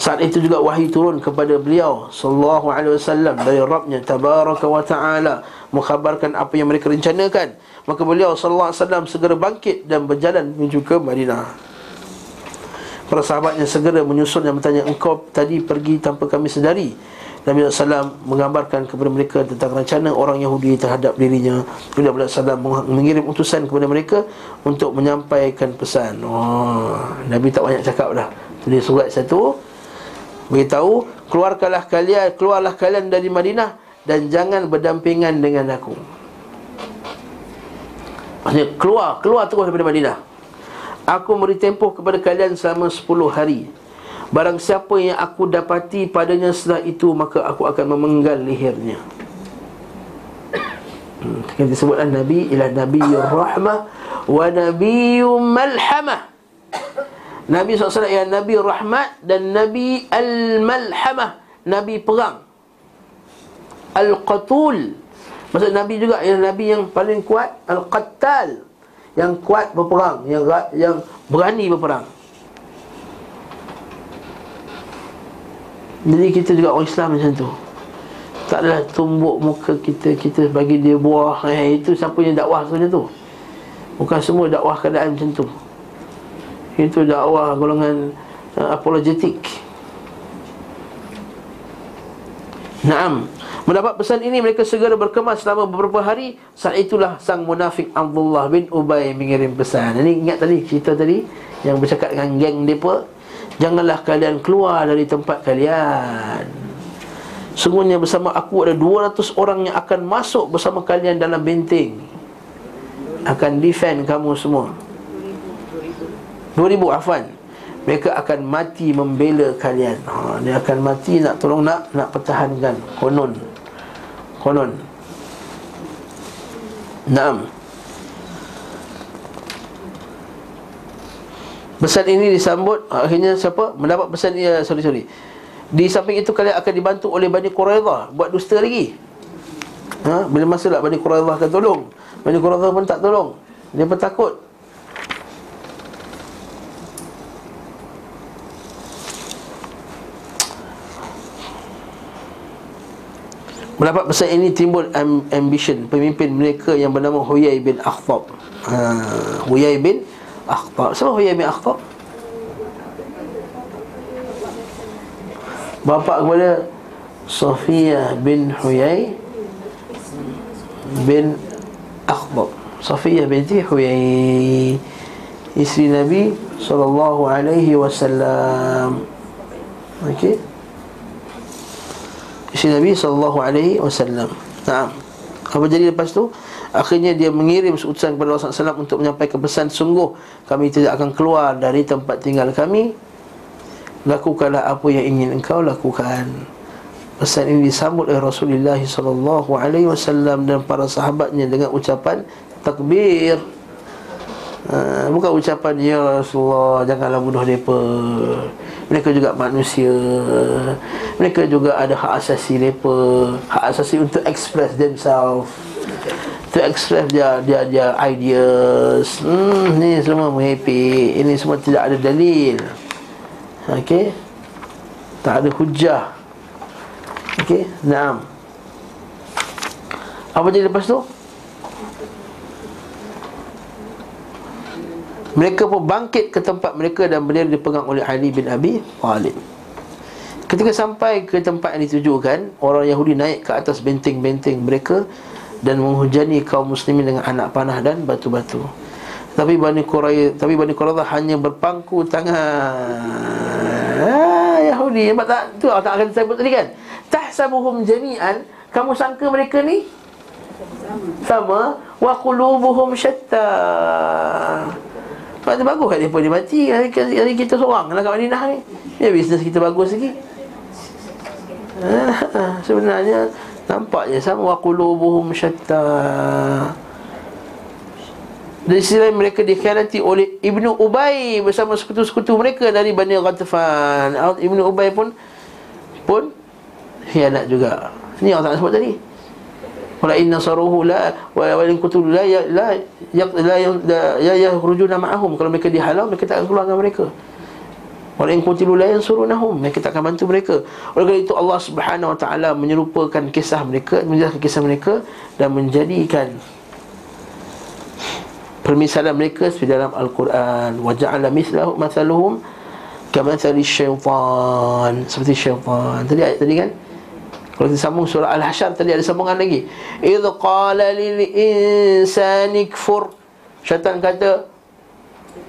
saat itu juga wahyu turun kepada beliau sallallahu alaihi wasallam dari Rabbnya tabaraka wa taala mengkhabarkan apa yang mereka rencanakan. Maka beliau sallallahu alaihi wasallam segera bangkit dan berjalan menuju ke Madinah. Para sahabatnya segera menyusul dan bertanya engkau tadi pergi tanpa kami sedari? Nabi SAW menggambarkan kepada mereka tentang rencana orang Yahudi terhadap dirinya. Nabi SAW mengirim utusan kepada mereka untuk menyampaikan pesan. Oh, Nabi tak banyak cakap dah. Tulis surat satu Beritahu Keluarkanlah kalian Keluarlah kalian dari Madinah Dan jangan berdampingan dengan aku. Maksudnya keluar Keluar terus daripada Madinah. Aku beri tempoh kepada kalian selama 10 hari. Barang siapa yang aku dapati padanya setelah itu Maka aku akan memenggal lehernya. Hmm, Yang disebutlah Nabi ialah Nabi Rahmah Wa Nabi Malhamah Nabi SAW ialah Nabi Rahmat dan Nabi Al-Malhamah Nabi Perang. Al-Qatul. Maksud Nabi juga ialah Nabi yang paling kuat Al-Qattal. Yang kuat berperang Yang yang berani berperang. Jadi kita juga orang Islam macam tu. Tak adalah tumbuk muka kita Kita bagi dia buah eh, Itu siapa yang dakwah macam tu. Bukan semua dakwah keadaan macam tu Itu dakwah golongan uh, apologetik Naam. Mendapat pesan ini mereka segera berkemas selama beberapa hari. Saat itulah sang munafik Abdullah bin Ubay mengirim pesan. Ini ingat tadi cerita tadi Yang bercakap dengan geng mereka Janganlah kalian keluar dari tempat kalian. Sungguhnya bersama aku ada 200 orang yang akan masuk bersama kalian dalam benteng Akan defend kamu semua 2000 afan Mereka akan mati membela kalian. Ha, Dia akan mati nak tolong nak nak pertahankan. Konon. Konon. Naam. Pesan ini disambut Akhirnya siapa? Mendapat pesan ini uh, Sorry sorry. Di samping itu kalian akan dibantu oleh Bani Quraidah. Buat dusta lagi. Ha? Bila masa lah Bani Quraidah akan tolong? Bani Quraidah pun tak tolong. Dia pun takut Mendapat pesan ini timbul ambition Pemimpin mereka yang bernama Huyai bin Akhtab. Ha, Huyai bin Akhtab. Siapa Huyai bin Akhtab? Bapa kepada Sofia bin Huyai bin Akhtab. Sofia binti Huyai. Isteri Nabi Sallallahu alaihi wasallam. Okey Isteri Nabi Sallallahu alaihi wasallam. Nah Apa jadi lepas tu? Akhirnya dia mengirim utusan kepada Rasulullah SAW untuk menyampaikan pesan Sungguh kami tidak akan keluar dari tempat tinggal kami. Lakukanlah apa yang ingin engkau lakukan. Pesan ini disambut oleh Rasulullah SAW Dan para sahabatnya dengan ucapan takbir uh, Bukan ucapan Ya Rasulullah janganlah bunuh mereka. Mereka juga manusia. Mereka juga ada hak asasi mereka. Hak asasi untuk express themselves. To express dia dia dia ideas. Hmm ni semua menghappy ini semua tidak ada dalil. Okey? Tak ada hujah. Okey? Naam. Apa jadi lepas tu Mereka pun bangkit ke tempat mereka dan bendera dipegang oleh Ali bin Abi Talib. Ketika sampai ke tempat yang ditujukan, orang Yahudi naik ke atas benteng-benteng mereka dan menghujani kaum muslimin dengan anak panah dan batu-batu. Tapi Bani Quraisy, tapi Bani Quraisy hanya berpangku tangan. Ah, Yahudi, nampak tak? Tu tak akan sebut tadi kan. Tahsabuhum jami'an, kamu sangka mereka ni sama wa qulubuhum syatta. Sebab bagus kat pun dia mati hari, hari kita seorang nak kat Madinah ni. Ya bisnes kita bagus lagi. Ah, sebenarnya Nampaknya sama wa qulubuhum syatta. Dari sisi lain mereka dikhianati oleh Ibnu Ubay bersama sekutu-sekutu mereka dari Bani Ghatafan. Ibnu Ubay pun pun khianat juga. Ini Allah tak sebut tadi. Wala inna saruhu la wa in kutul la ya la ya ya yakhrujuna ma'ahum. Kalau mereka dihalau mereka tak akan keluar dengan mereka. Walau yang kutilu la yansurunahum Mereka tak akan bantu mereka. Oleh kerana itu Allah subhanahu wa ta'ala Menyerupakan kisah mereka Menjelaskan kisah mereka Dan menjadikan Permisalan mereka Seperti dalam Al-Quran. Wa ja'ala mislahu mathaluhum Kamathali syaitan. Seperti syaitan. Tadi ayat tadi kan Kalau kita sambung surah Al-Hasyr tadi ada sambungan lagi. Idh qala lil insani kfur. Syaitan kata,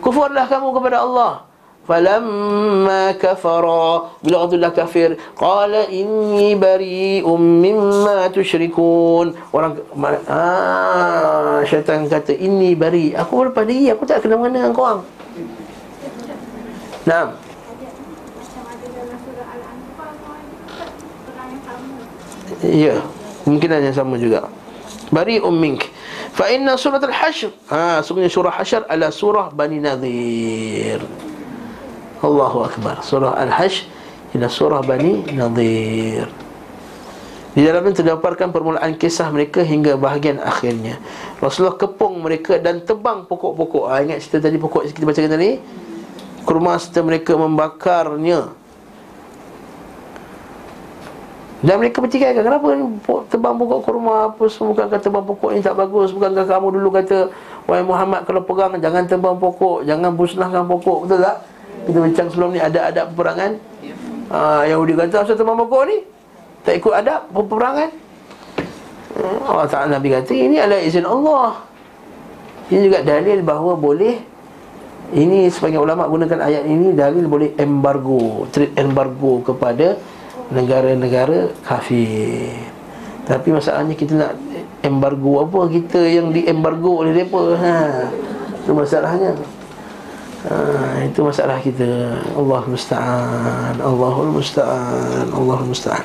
kufurlah kamu kepada Allah. Falamma kafara bila Abdullah kafir qala inni bari'um mimma tusyrikun orang ah syaitan kata inni bari aku berlepas diri aku tak kena mengena dengan kau orang Naam Ya, kemungkinan yang sama juga. Bari ummink. Fa inna surah al-hashr. Ha, sebenarnya surah hashr adalah surah Bani Nadir. Allahu akbar. Surah al-hashr adalah surah Bani Nadir. Di dalamnya terdapatkan permulaan kisah mereka hingga bahagian akhirnya. Rasulullah kepung mereka dan tebang pokok-pokok. Ha, ingat cerita tadi pokok kita baca tadi? Kurma serta mereka membakarnya dan mereka bertikai kenapa tebang pokok kurma apa semua bukankah tebang pokok ini tak bagus? Bukankah kamu dulu kata wahai Muhammad kalau pegang jangan tebang pokok jangan musnahkan pokok. Betul tak? Kita bincang sebelum ni ada adab peperangan. Ha, Yahudi kata asal tebang pokok ni? Tak ikut adab peperangan? Hmm, Allah Ta'ala Nabi kata ini adalah izin Allah. Ini juga dalil bahawa boleh ini sebagian ulama gunakan ayat ini dalil boleh embargo trade embargo kepada negara-negara kafir. Tapi masalahnya kita nak embargo apa Kita yang di embargo oleh mereka. Ha. Itu masalahnya. Ha, Itu masalah kita. Allah musta'an Allahul musta'an Allahul musta'an.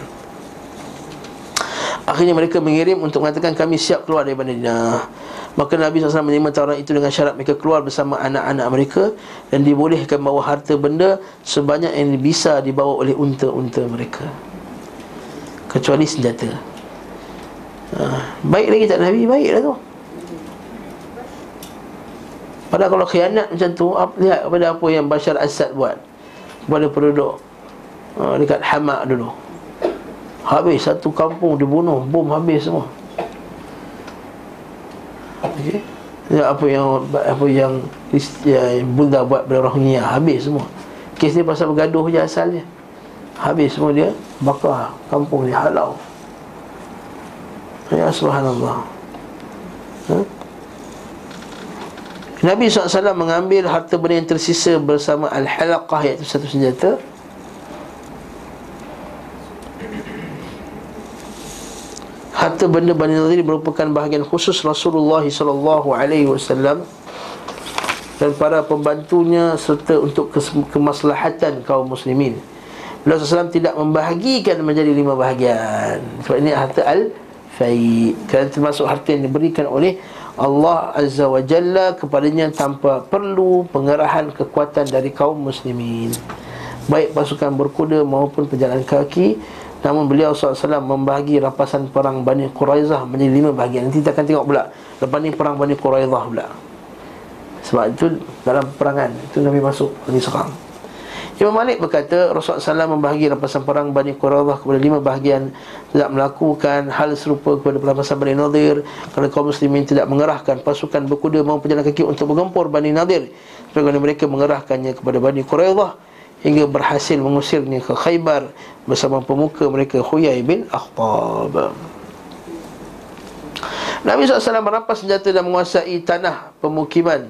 Akhirnya mereka mengirim untuk mengatakan kami siap keluar dari Madinah Maka Nabi SAW menerima tawaran itu dengan syarat mereka keluar bersama anak-anak mereka Dan dibolehkan bawa harta benda sebanyak yang bisa dibawa oleh unta-unta mereka. Kecuali senjata. Ha, Baik lagi tak Nabi? Baiklah tu. Padahal kalau khianat macam tu Lihat kepada apa yang Bashar Assad buat. Kepada penduduk ha, Dekat Hamak dulu. Habis satu kampung dibunuh Bom habis semua. Ya, apa yang apa yang ya, Bunda buat pada Rohingya habis semua. Kes ni pasal bergaduh je asalnya. Habis semua dia bakar kampung dia halau. Ya subhanallah. Ha? Nabi SAW mengambil harta benda yang tersisa bersama Al-Halaqah iaitu satu senjata harta benda Bani Nadir merupakan bahagian khusus Rasulullah wasallam dan para pembantunya serta untuk kemaslahatan kaum muslimin. Beliau SAW tidak membahagikan menjadi lima bahagian. Sebab ini harta al-fai. Kerana termasuk harta yang diberikan oleh Allah Azza wa Jalla kepadanya tanpa perlu pengerahan kekuatan dari kaum muslimin. Baik pasukan berkuda maupun pejalan kaki Namun beliau SAW membahagi rapasan perang Bani Quraizah menjadi lima bahagian. Nanti kita akan tengok pula Lepas ni perang Bani Quraizah pula. Sebab itu dalam perangan Itu Nabi masuk Nabi serang Imam Malik berkata Rasulullah SAW membahagi rapasan perang Bani Quraizah kepada lima bahagian. Tidak melakukan hal serupa kepada rapasan Bani Nadir Kerana kaum muslimin tidak mengerahkan pasukan berkuda maupun pejalan kaki untuk menggempur Bani Nadir. Sebagaimana mereka mengerahkannya kepada Bani Quraizah hingga berhasil mengusirnya ke Khaybar bersama pemuka mereka Huyai bin Akhtab. Nabi SAW merampas senjata dan menguasai tanah pemukiman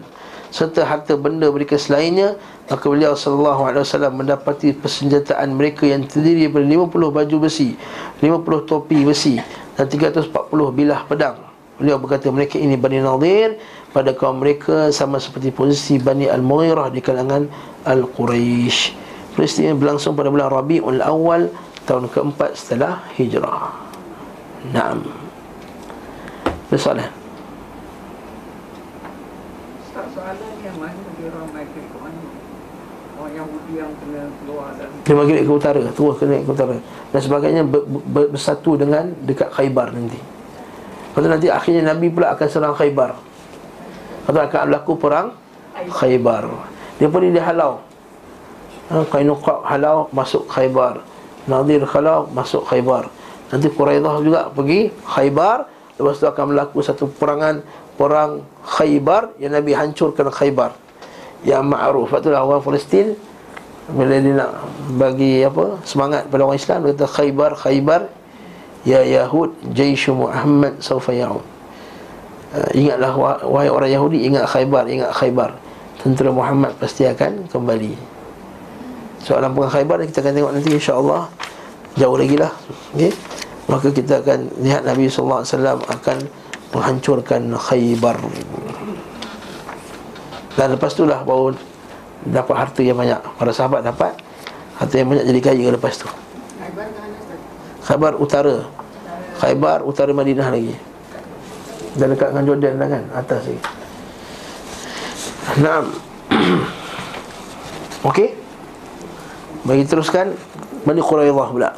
serta harta benda mereka selainnya. Maka beliau wasallam mendapati persenjataan mereka yang terdiri daripada 50 baju besi 50 topi besi dan 340 bilah pedang. Beliau berkata mereka ini Bani Nadir. Pada kaum mereka sama seperti posisi Bani Al-Mughirah di kalangan Al-Quraisy. Peristiwa ini berlangsung pada bulan Rabiul Awal tahun keempat setelah hijrah. Naam. Bersoalan. Dia bagi ke utara Terus kena ke utara Dan sebagainya ber, ber, bersatu dengan Dekat Khaybar nanti Lepas nanti akhirnya Nabi pula akan serang Khaybar atau akan berlaku perang Khaybar Dia pun dia halau. Ha, Qainuqa halau masuk Khaybar. Nadir halau masuk Khaybar. Nanti Quraidah juga pergi Khaybar. Lepas tu akan berlaku satu perangan Perang Khaybar Yang Nabi hancurkan Khaybar. Yang ma'ruf. Sebab itulah orang Palestin Bila dia nak bagi apa Semangat pada orang Islam Dia kata Khaybar Khaybar Ya Yahud Jaishu Muhammad Saufa ya'ud uh, Ingatlah wahai orang Yahudi Ingat Khaybar Ingat Khaybar Tentera Muhammad pasti akan kembali. Soalan perang Khaybar Kita akan tengok nanti insyaAllah. Jauh lagi lah. Okay? Maka kita akan lihat Nabi SAW akan Menghancurkan Khaybar. Dan lepas tu lah baru Dapat harta yang banyak. Para sahabat dapat Harta yang banyak jadi kaya lepas tu. Khaybar utara. Khaybar utara Madinah lagi. Dan dekat dengan Jordan lah kan? Atas lagi Nah Okey. Bagi teruskan Bani Quraidah pula.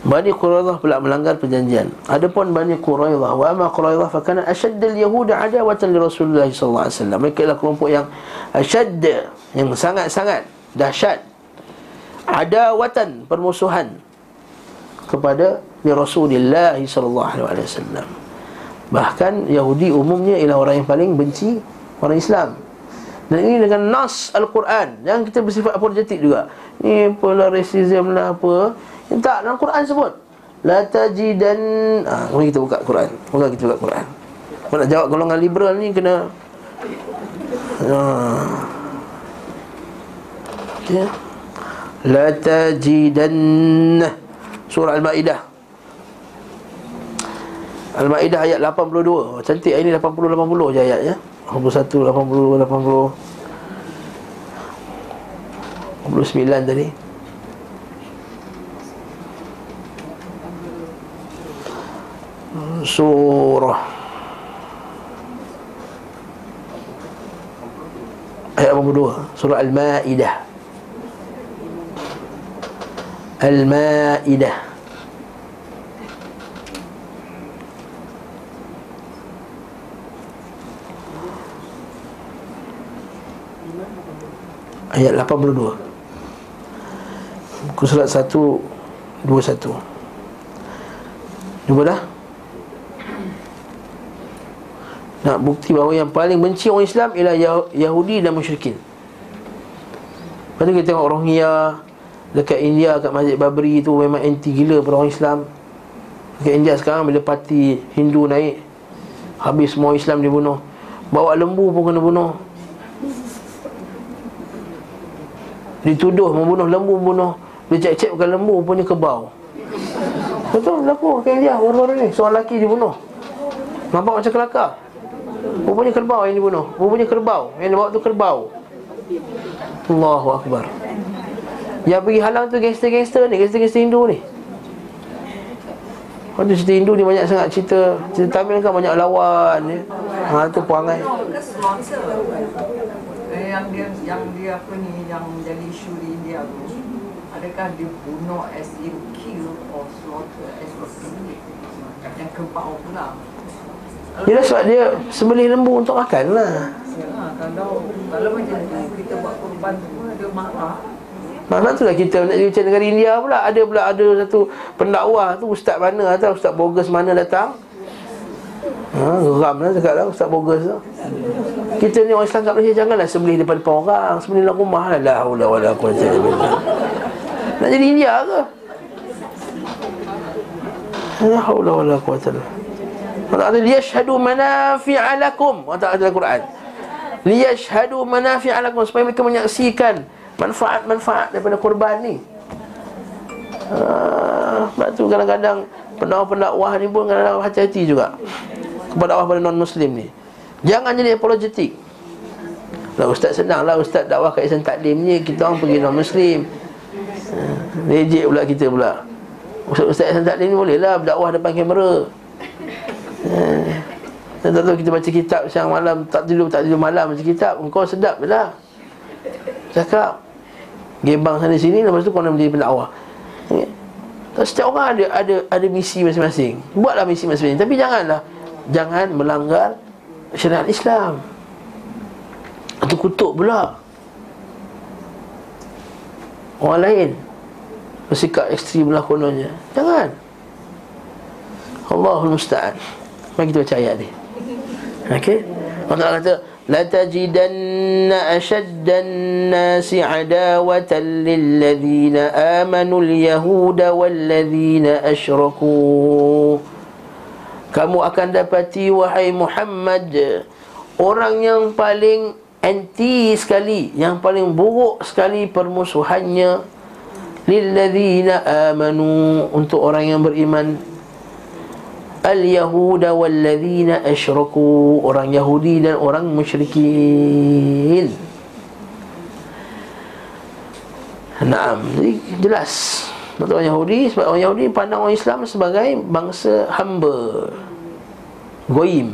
Bani Quraidah pula melanggar perjanjian. Adapun Bani Quraidah Wa amma Quraidah Fakana asyaddal Yahuda adawatan li Rasulullah SAW Mereka adalah kelompok yang Asyad Yang sangat-sangat Dahsyat. Adawatan Permusuhan Kepada li Rasulullah sallallahu alaihi wasallam. Bahkan Yahudi umumnya ialah orang yang paling benci orang Islam. Dan ini dengan nas Al-Quran yang kita bersifat apologetik juga. Ni pula racism lah apa. Tak, dalam Quran sebut. La tajidan ah, ha, mari kita buka Quran. Buka kita buka Quran. Kau nak jawab golongan liberal ni kena ha. Okay. La tajidan Surah Al-Ma'idah Al-Ma'idah ayat 82 Cantik ayat ni 80-80 je ayat ya 81, 80, 80 89 tadi. Surah. Ayat 82 Surah Al-Ma'idah. Al-Ma'idah ayat 82 Buku surat 1 21 Cuba dah? Nak bukti bahawa yang paling benci orang Islam Ialah Yahudi dan musyrikin. Lepas tu kita tengok Rohingya Dekat India kat Masjid Babri tu Memang anti gila pada orang Islam. Dekat India sekarang bila parti Hindu naik Habis semua Islam dibunuh. Bawa lembu pun kena bunuh Dituduh membunuh lembu membunuh Dia cek-cek bukan lembu punya kebau. Betul berlaku kan dia baru-baru ni. Seorang lelaki dibunuh. Nampak macam kelakar. Rupanya kerbau yang dibunuh. Rupanya kerbau. Yang dia bawa tu kerbau. Allahu Akbar. Yang pergi halang tu gangster-gangster ni Gangster-gangster Hindu ni. Waktu cerita Hindu ni banyak sangat cerita. Cerita Tamil kan banyak lawan ya. Ha tu perangai yang dia yang dia apa ni yang jadi isu di India tu adakah dibunuh as in kill or slaughter as was yang keempat pula. Yelah sebab dia sembelih lembu untuk makan lah. Ya, kalau, kalau macam tu kita buat korban tu ada marah. Mana tu lah kita nak jadi macam negara India pula. Ada pula ada satu pendakwah tu Ustaz mana atau Ustaz bogus mana datang Ha, geram lah cakap lah Ustaz bogus tu. Kita ni orang Islam kat Malaysia Janganlah sembelih depan depan orang Sembelih dalam rumah. Lah La hula wa la quwata Nak jadi India ke? La hula wa la quwata Allah Ta'ala liyashhadu manafi'alakum Allah Ta'ala dalam Quran. Liyashhadu manafi'alakum Supaya mereka menyaksikan Manfaat-manfaat daripada korban ni. Ah, sebab tu kadang-kadang pendakwah-pendakwah ni pun kadang-kadang hati-hati juga. Kepada Allah pada non-muslim ni. Jangan jadi apologetik. Lah ustaz senang lah Ustaz dakwah kat Islam Taklim ni Kita orang pergi non-muslim. Rejek pula kita pula. Ustaz Islam Taklim ni boleh lah Berdakwah depan kamera. Dan tak tahu kita baca kitab Siang malam Tak tidur tak tidur malam Baca kitab Kau sedap je lah. Cakap. Gebang sana sini Lepas tu kau nak menjadi pendakwah Setiap orang ada ada ada misi masing-masing. Buatlah misi masing-masing. Tapi janganlah Jangan melanggar syariat Islam. Itu kutuk pula. Orang lain Bersikap ekstrim lah kononnya. Jangan. Allahul Musta'an. Mari kita baca ayat ni. Okey? Allah kata لتجدن أشد الناس عداوة للذين آمنوا اليهود والذين أشركوا kamu akan dapati wahai Muhammad orang yang paling anti sekali yang paling buruk sekali permusuhannya lilladzina amanu untuk orang yang beriman al-yahuda walladzina asyraku orang Yahudi dan orang musyrikin. Naam, jadi jelas. Betul orang Yahudi sebab orang Yahudi pandang orang Islam sebagai bangsa hamba. Goim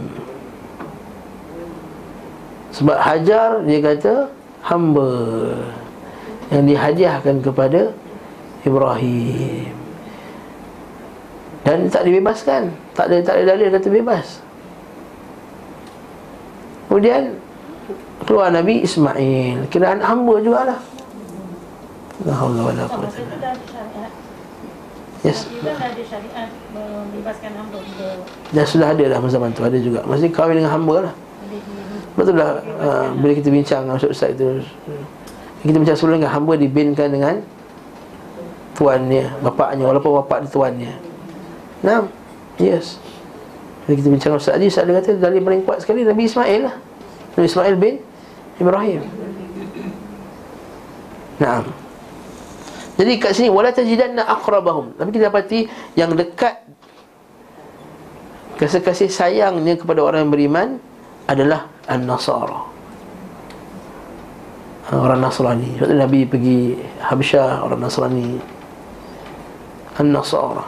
Sebab Hajar dia kata hamba. Yang dihadiahkan kepada Ibrahim. Dan tak dibebaskan Tak ada, tak ada dalil kata bebas Kemudian Keluar Nabi Ismail Kira anak hamba jugalah La haula wala quwwata Yes. Kita dah ada syariat membebaskan hamba juga. Dah sudah ada dah masa zaman tu ada juga. Maksudnya kahwin dengan hamba lah. Betul dah uh, bila kita bincang dengan ustaz itu kita bincang sebelum dengan hamba dibinkan dengan tuannya, bapaknya walaupun bapak dia tuannya. Nah, yes. Bila kita bincang ustaz tadi, ustaz dia kata dalil paling kuat sekali Nabi Ismail lah. Nabi Ismail bin Ibrahim. Nah. Jadi kat sini wala tajidanna aqrabahum. Tapi kita dapati yang dekat kasih kasih sayangnya kepada orang yang beriman adalah an-nasara. Orang Nasrani. Sebab Nabi pergi Habsyah orang Nasrani. An-nasara.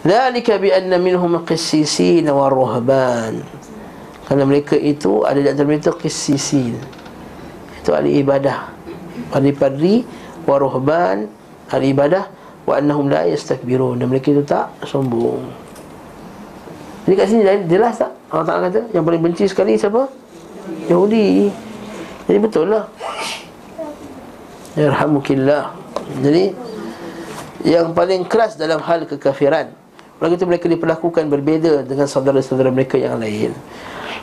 Dzalika bi anna minhum qissisin wa ruhban. Kerana mereka itu ada di antara mereka qissisin. Itu ahli ibadah. Padri-padri wa ruhban hari ibadah wa annahum la yastakbirun dan mereka itu tak sombong. Jadi kat sini jelas tak? Allah Taala kata yang paling benci sekali siapa? Yahudi. Jadi betul lah. Yarhamukillah. Jadi yang paling keras dalam hal kekafiran Orang itu mereka diperlakukan berbeza dengan saudara-saudara mereka yang lain.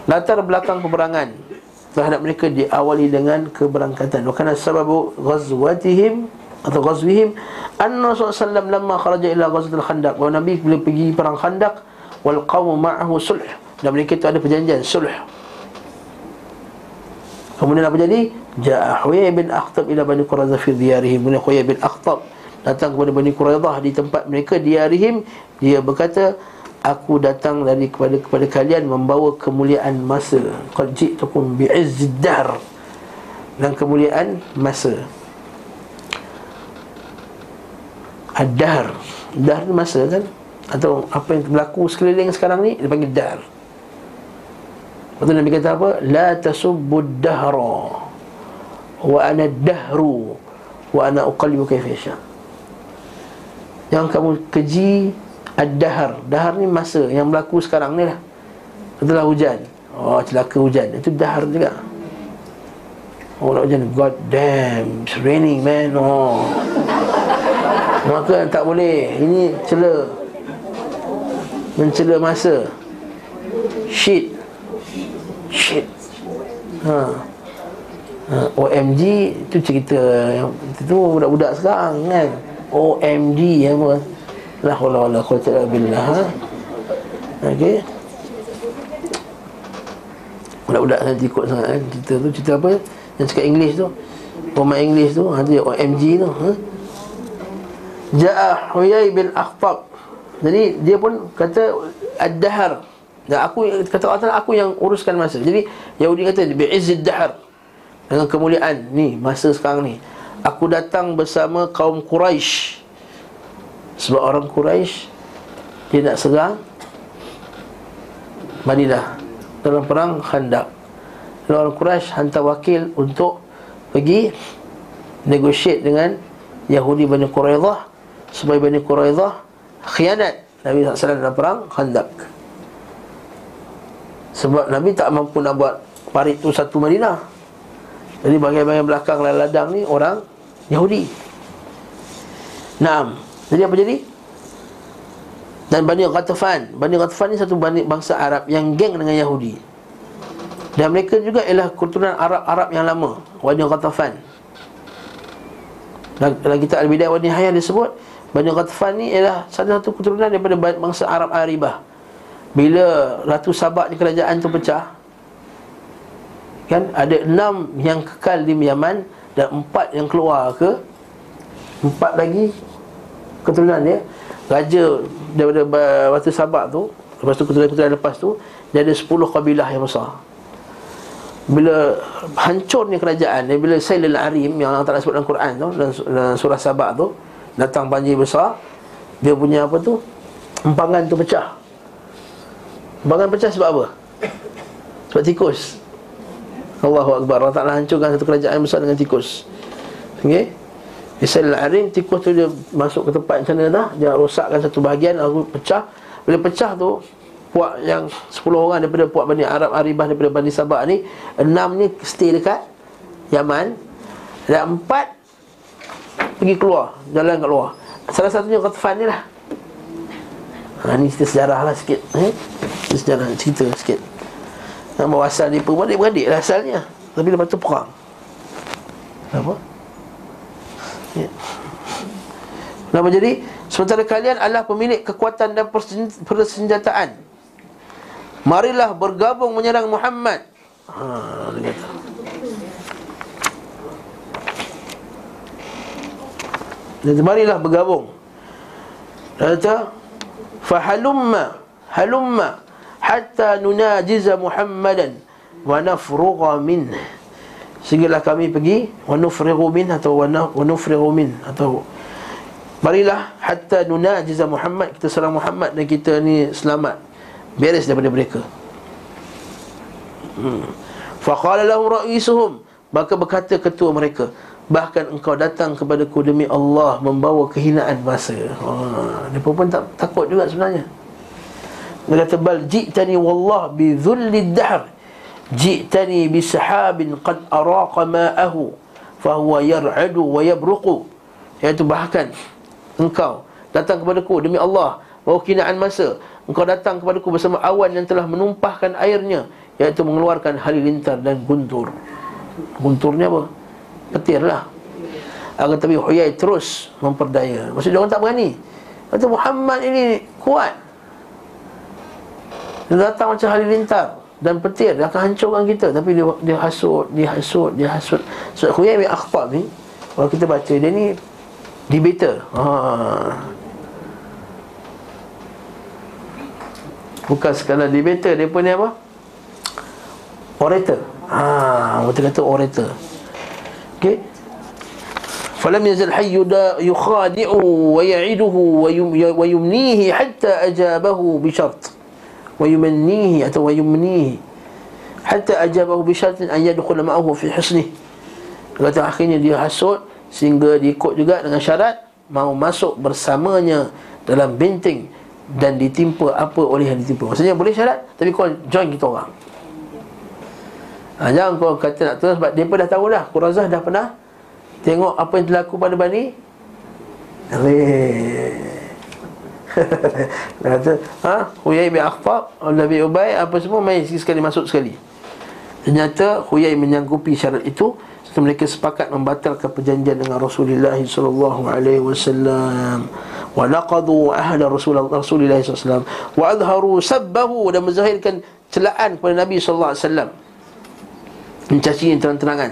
Latar belakang peperangan Terhadap mereka diawali dengan keberangkatan. Wakana sababu ghazwatihim atau ghazwihim anna Rasulullah lamma kharaja ila ghazwatil khandaq. Bahawa Nabi bila pergi perang khandaq wal qawmu ma'ahu sulh. Dan mereka itu ada perjanjian sulh. Kemudian apa jadi? Ja'a Huyay bin Akhtab ila Bani Quraidah fi diyarihim. Kemudian Huyay bin Akhtab datang kepada Bani Quraidah di tempat mereka diyarihim dia berkata aku datang dari kepada kepada kalian membawa kemuliaan masa. Qad ji'tukum bi'izzid dahr dan kemuliaan masa. Ad-dahr Dahr ni masa kan? Atau apa yang berlaku sekeliling sekarang ni Dia panggil dahr Lepas Nabi kata apa? La tasubbu dahra Wa ana dahru Wa ana uqallibu kaifasya Yang kamu keji Ad-dahr Dahr ni masa yang berlaku sekarang ni lah. Itulah hujan. Oh celaka hujan. Itu dahr juga. Oh nak hujan. God damn It's raining man. Oh. Maka tak boleh. Ini cela. Mencela masa. Shit. Shit. Ha. ha. OMG Itu cerita yang Itu budak-budak sekarang kan OMG yang apa? La hawla wa la quwata billah ha? Okey. Budak-budak nanti ikut sangat kan Cerita tu. Cerita apa? Yang cakap English tu. Pemain English tu. Nanti OMG tu ha? Ja'a Huyai bin Akhtab. Jadi dia pun kata Ad-Dahar. Dan aku kata Allah aku yang uruskan masa. Jadi Yahudi kata Bi'izzid Dahar Dengan kemuliaan. Ni masa sekarang ni Aku datang bersama kaum Quraisy Sebab orang Quraisy Dia nak serang Madinah. Dalam perang Khandaq Dan orang Quraisy hantar wakil untuk Pergi Negotiate dengan Yahudi Bani Quraidah supaya Bani Quraidah khianat Nabi SAW dalam perang Khandaq sebab Nabi tak mampu nak buat parit tu satu Madinah jadi bahagian-bahagian belakang ladang ni orang Yahudi. Naam. Jadi apa jadi? Dan Bani Ghatafan. Bani Ghatafan ni satu bani bangsa Arab Yang geng dengan Yahudi. Dan mereka juga ialah keturunan Arab-Arab yang lama. Wadi Ghatafan. Dalam kitab Al-Bidayah Wadi Hayah disebut Bani Ghatafan ni ialah salah satu keturunan daripada bangsa Arab Aribah. Bila Ratu Sabak di kerajaan tu pecah Kan? Ada enam yang kekal di Yaman Dan empat yang keluar ke? Empat lagi keturunan dia. Raja daripada Ratu Sabak tu Lepas tu keturunan-keturunan lepas tu Dia ada sepuluh kabilah yang besar. Bila hancurnya kerajaan bila Sailul Arim yang Allah Taala sebut dalam Quran tu dalam surah Sabah tu datang banjir besar dia punya apa tu? Empangan tu pecah. Empangan pecah sebab apa? Sebab tikus Allahu Akbar. Allah Ta'ala hancurkan satu kerajaan besar dengan tikus. Okey? Sailul Arim tikus tu dia masuk ke tempat macam mana dah dia rosakkan satu bahagian lalu pecah. Bila pecah tu puak yang 10 orang daripada puak Bani Arab Aribah daripada Bani Sabah ni enam ni stay dekat Yaman. Dan empat pergi keluar jalan kat luar. Salah satunya Qatfan ni lah. Ha, ni cerita sejarah lah sikit eh? sejarah cerita sikit nama asal dia pun beradik lah asalnya. Tapi lepas tu perang. Apa? Ya. Nama jadi Sementara kalian adalah pemilik kekuatan dan persenjataan. Marilah bergabung menyerang Muhammad. Ha, dia kata. Marilah bergabung. Dia kata Fahalumma Halumma Hatta nunajiza Muhammadan Wa nafruga min Sehinggalah kami pergi Wa nufrigu min Atau wa nufrigu min Atau Marilah Hatta nunajiza Muhammad Kita serang Muhammad Dan kita ni selamat. Beres daripada mereka. Hmm. faqala lahum ra'isuhum maka berkata ketua mereka bahkan engkau datang kepadaku demi Allah membawa kehinaan masa. Ha dia pun tak takut juga sebenarnya dia kata bal ji'tani wallah bi dhulli dahr ji'tani bi sahabin qad araqa ma'ahu fa huwa yar'adu wa yabruqu. Iaitu bahkan engkau datang kepadaku demi Allah bawa kehinaan masa Engkau datang kepadaku bersama awan yang telah menumpahkan airnya Iaitu mengeluarkan halilintar dan guntur. Gunturnya apa? Petir lah. Agar tapi Huyai terus memperdaya. Maksudnya orang tak berani. Kata Muhammad ini kuat Dia datang macam halilintar dan petir dia akan hancurkan kita. Tapi dia dia hasut dia hasut dia hasut. So Huyai bin Akhtab ni kalau kita baca dia ni debater. Ha. Bukan sekadar debater Dia pun ni apa? Orator. Haa Betul kata orator. Okay Falam yazal hayyu da yukhadi'u wa ya'iduhu wa yumnihi hatta ajabahu bi syart wa yumannihi atau wa yumnihi hatta ajabahu bi syart an yadkhula ma'ahu fi husni kata akhirnya dia hasut sehingga dia ikut juga dengan syarat mau masuk bersamanya dalam benteng dan ditimpa apa oleh yang ditimpa. Maksudnya boleh syarat Tapi kau join kita orang. Ha, Jangan kau kata nak terus Sebab pun dah tahu dah Qurazah dah pernah Tengok apa yang terlaku pada Bani Dia kata ha? Huyai bin Akhfab Nabi Ubay Apa semua main sekali masuk sekali. Ternyata Huyai menyanggupi syarat itu Serta mereka sepakat membatalkan perjanjian dengan Rasulullah SAW wa naqadu ahda Rasulullah SAW wa adharu sabbahu dan menzahirkan celaan kepada Nabi sallallahu alaihi wasallam. Mencaci terang-terangan.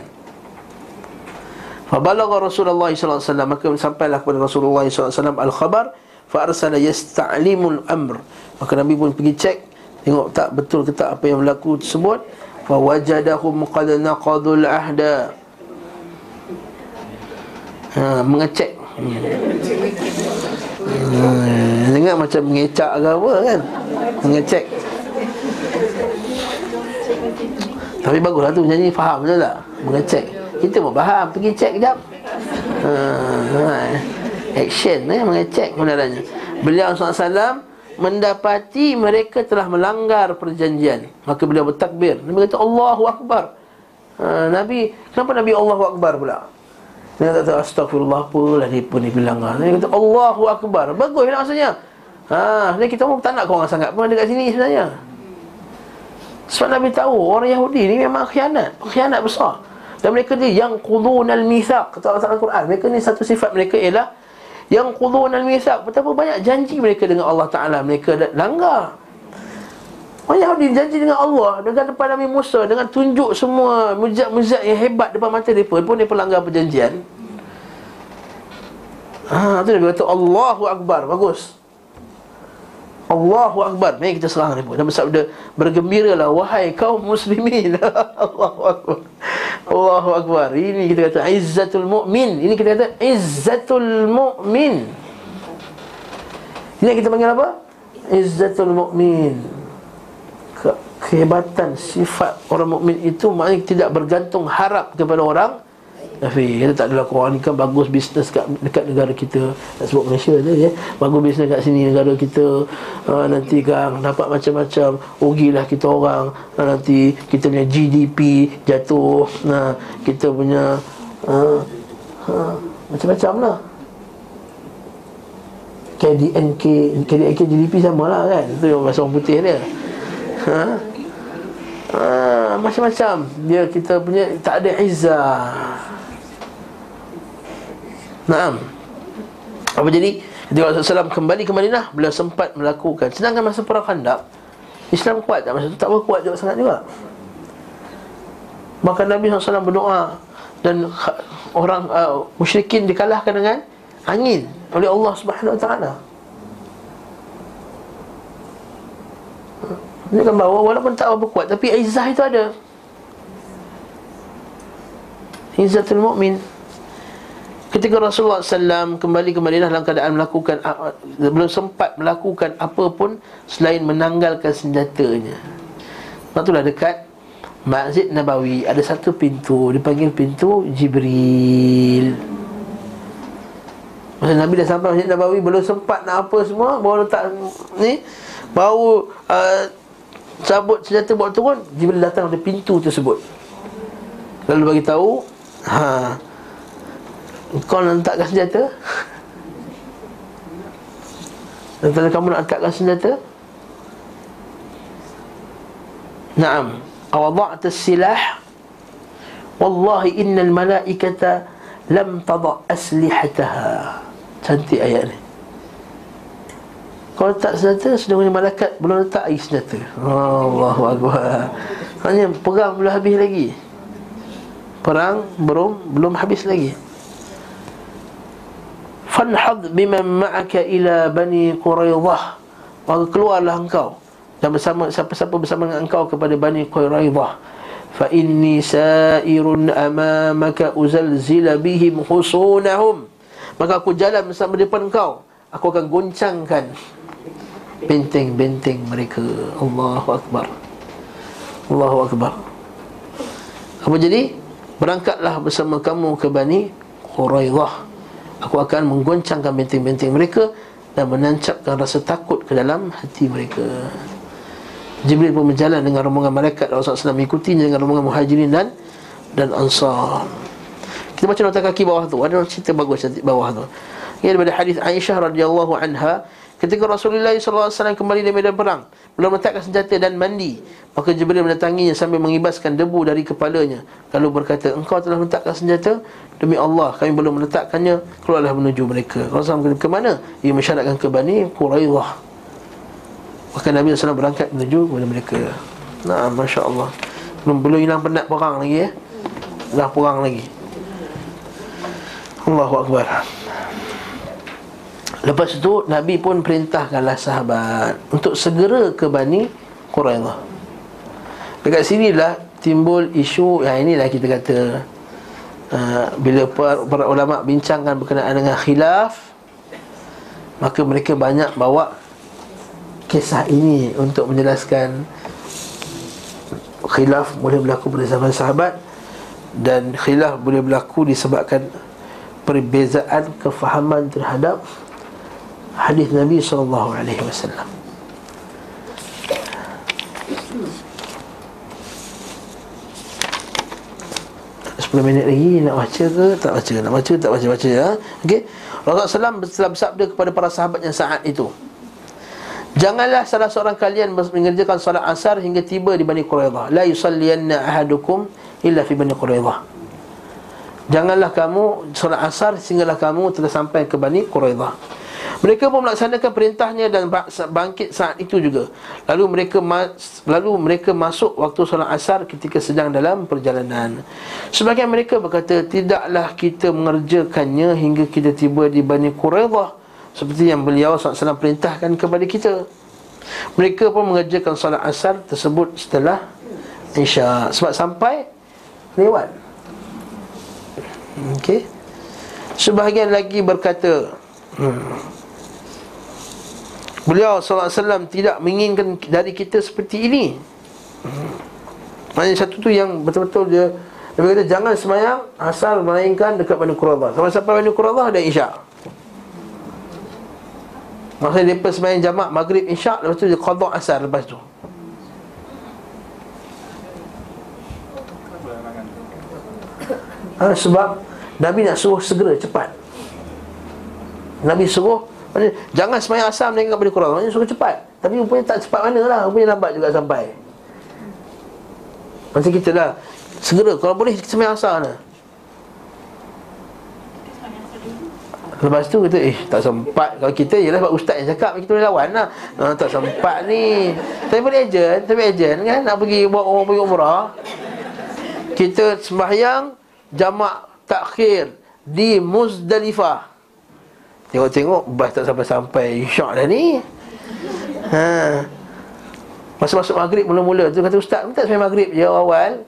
Fa balagha Rasulullah sallallahu alaihi wasallam maka sampailah kepada Rasulullah sallallahu alaihi wasallam al-khabar fa arsala yasta'limul amr. Maka Nabi pun pergi cek tengok tak betul ke tak apa yang berlaku tersebut. Fa wajadahum qad naqadul ahda. Ha, mengecek. Hmm. Hmm, dengar macam mengecak ke apa kan? Mengecek. Tapi baguslah tu nyanyi faham betul tak? Mengecek. Kita pun faham Pergi cek kejap hmm, Action eh Mengecek kebenarannya. Beliau SAW Mendapati mereka telah melanggar perjanjian. Maka beliau bertakbir. Nabi kata Allahu Akbar. Ha, Nabi Kenapa Nabi Allahu Akbar pula? Dia kata astagfirullah apalah dia pun ni bilang Dia kata Allahu Akbar. Bagus lah maksudnya. Ha, ni kita pun tak nak korang sangat pun ada kat sini sebenarnya. Sebab Nabi tahu orang Yahudi ni memang khianat, khianat besar. Dan mereka ni yang qudunal mithaq kata Allah Taala Quran. Mereka ni satu sifat mereka ialah yang qudunal mithaq. Betapa banyak janji mereka dengan Allah Taala mereka langgar. Orang Yahudi janji dengan Allah Dengan depan Nabi Musa Dengan tunjuk semua mujizat-mujizat yang hebat Depan mata mereka Pun mereka langgar perjanjian Ha, tu dia kata Allahu Akbar Bagus Allahu Akbar. Mari kita serang mereka Dan bersabda Bergembiralah Wahai kaum muslimin. Allahu Akbar. Allahu Akbar. Ini kita kata Izzatul mu'min. Ini kita kata Izzatul mu'min. Ini kita panggil apa? Izzatul mu'min. Kehebatan sifat orang mukmin itu maknanya tidak bergantung harap kepada orang kafir. Kita tak adalah Quran ni kan bagus bisnes kat dekat negara kita. Tak sebut Malaysia tu ya. Bagus bisnes kat sini negara kita. Uh, nanti kan dapat macam-macam rugilah kita orang. Uh, nanti kita punya GDP jatuh. Nah, kita punya uh, uh, macam-macam lah. KDNK KDNK GDP sama lah kan Itu yang bahasa orang putih dia ha? ha, macam-macam dia kita punya tak ada izzah Naam. Apa jadi? Ketika Rasulullah kembali ke Madinah beliau sempat melakukan. Sedangkan masa perang khandaq Islam kuat tak? Masa itu tak kuat juga sangat juga. Maka Nabi SAW berdoa dan orang uh, musyrikin dikalahkan dengan angin oleh Allah Subhanahu Wa Taala. Menunjukkan bahawa walaupun tak apa kuat Tapi izzah itu ada. Izzatul mu'min Ketika Rasulullah SAW kembali ke Madinah dalam keadaan melakukan Belum sempat melakukan apa pun Selain menanggalkan senjatanya. Itulah dekat Masjid Nabawi Ada satu pintu Dipanggil pintu Jibril. Masa Nabi dah sampai Masjid Nabawi Belum sempat nak apa semua Baru letak ni Baru uh, cabut senjata bawa turun Jibril datang dari pintu tersebut. Lalu bagi tahu ha kau nak letakkan senjata? Dan kalau kamu nak letakkan senjata? Naam. Awada'ta silah Wallahi innal malaikata Lam tada' aslihataha. Cantik ayat ni. Kalau tak senjata Sedangkan malaikat Belum letak lagi senjata. Allahu Akbar. Hanya perang belum habis lagi. Perang belum Belum habis lagi Fanhad biman ma'aka ila bani Quraidah Maka keluarlah engkau Dan bersama siapa-siapa bersama dengan engkau Kepada bani Quraidah Fa inni sa'irun amamaka uzalzila bihim khusunahum. Maka aku jalan bersama depan engkau. Aku akan goncangkan benteng-benteng mereka. Allahu Akbar. Allahu Akbar. Apa jadi? Berangkatlah bersama kamu ke Bani Quraidah Aku akan menggoncangkan benteng-benteng mereka Dan menancapkan rasa takut ke dalam hati mereka. Jibril pun berjalan dengan rombongan malaikat Rasulullah SAW mengikuti dengan rombongan muhajirin dan dan ansar. Kita baca nota kaki bawah tu. Ada cerita bagus di bawah tu. Ini daripada hadis Aisyah radhiyallahu anha Ketika Rasulullah SAW kembali dari medan perang Belum meletakkan senjata dan mandi. Maka Jibril mendatanginya sambil mengibaskan debu dari kepalanya. Lalu berkata Engkau telah meletakkan senjata? Demi Allah kami belum meletakkannya. Keluarlah menuju mereka. Rasulullah berkata ke mana? Ia mensyaratkan ke Bani Quraidah Maka Nabi SAW berangkat menuju kepada mereka. Nah, Masya Allah Belum, belum hilang penat perang lagi ya? Dah perang lagi. Allahu Akbar Lepas itu Nabi pun perintahkanlah sahabat Untuk segera ke Bani Quraidah Dekat sinilah timbul isu Yang inilah kita kata uh, Bila para, para ulama bincangkan berkenaan dengan khilaf Maka mereka banyak bawa Kisah ini untuk menjelaskan Khilaf boleh berlaku pada zaman sahabat Dan khilaf boleh berlaku disebabkan Perbezaan kefahaman terhadap hadis Nabi sallallahu alaihi wasallam. Sepuluh minit lagi nak baca ke tak baca nak baca tak baca baca ya okey Rasulullah telah bersabda kepada para sahabat yang saat itu Janganlah salah seorang kalian mengerjakan solat asar hingga tiba di Bani Quraidah. La yusalliyanna ahadukum illa fi Bani Quraidah. Janganlah kamu solat asar sehinggalah kamu telah sampai ke Bani Quraidah. Mereka pun melaksanakan perintahnya dan bangkit saat itu juga. Lalu mereka lalu mereka masuk waktu solat asar ketika sedang dalam perjalanan. Sebagian mereka berkata, tidaklah kita mengerjakannya hingga kita tiba di Bani Quraidah seperti yang beliau SAW perintahkan kepada kita Mereka pun mengerjakan salat asar tersebut setelah Isya Sebab sampai lewat Okey Sebahagian lagi berkata hmm, Beliau SAW tidak menginginkan dari kita seperti ini. Maksudnya satu tu yang betul-betul dia Dia berkata jangan semayang asal melainkan dekat Bani Quradah Sampai-sampai Bani Quradah ada isyak Maksudnya dia sembahyang jamak maghrib isyak lepas tu dia qada asar lepas tu. Ha, sebab Nabi nak suruh segera cepat. Nabi suruh jangan sembahyang asar melainkan pada Quran. Maksudnya suruh cepat. Tapi rupanya tak cepat mana lah. Rupanya lambat juga sampai. Macam kita lah. Segera. Kalau boleh kita sembahyang asar lah. Lepas tu kata Eh tak sempat Kalau kita ialah sebab ustaz yang cakap Kita boleh lawan lah oh, Tak sempat ni Tapi boleh ejen Tapi ejen kan Nak pergi Bawa orang pergi umrah Kita sembahyang Jamak takhir Di Muzdalifah Tengok-tengok Bas tak sampai-sampai Syak dah ni. Ha. Masa masuk maghrib mula-mula tu kata ustaz Tak sembahyang maghrib. Je awal.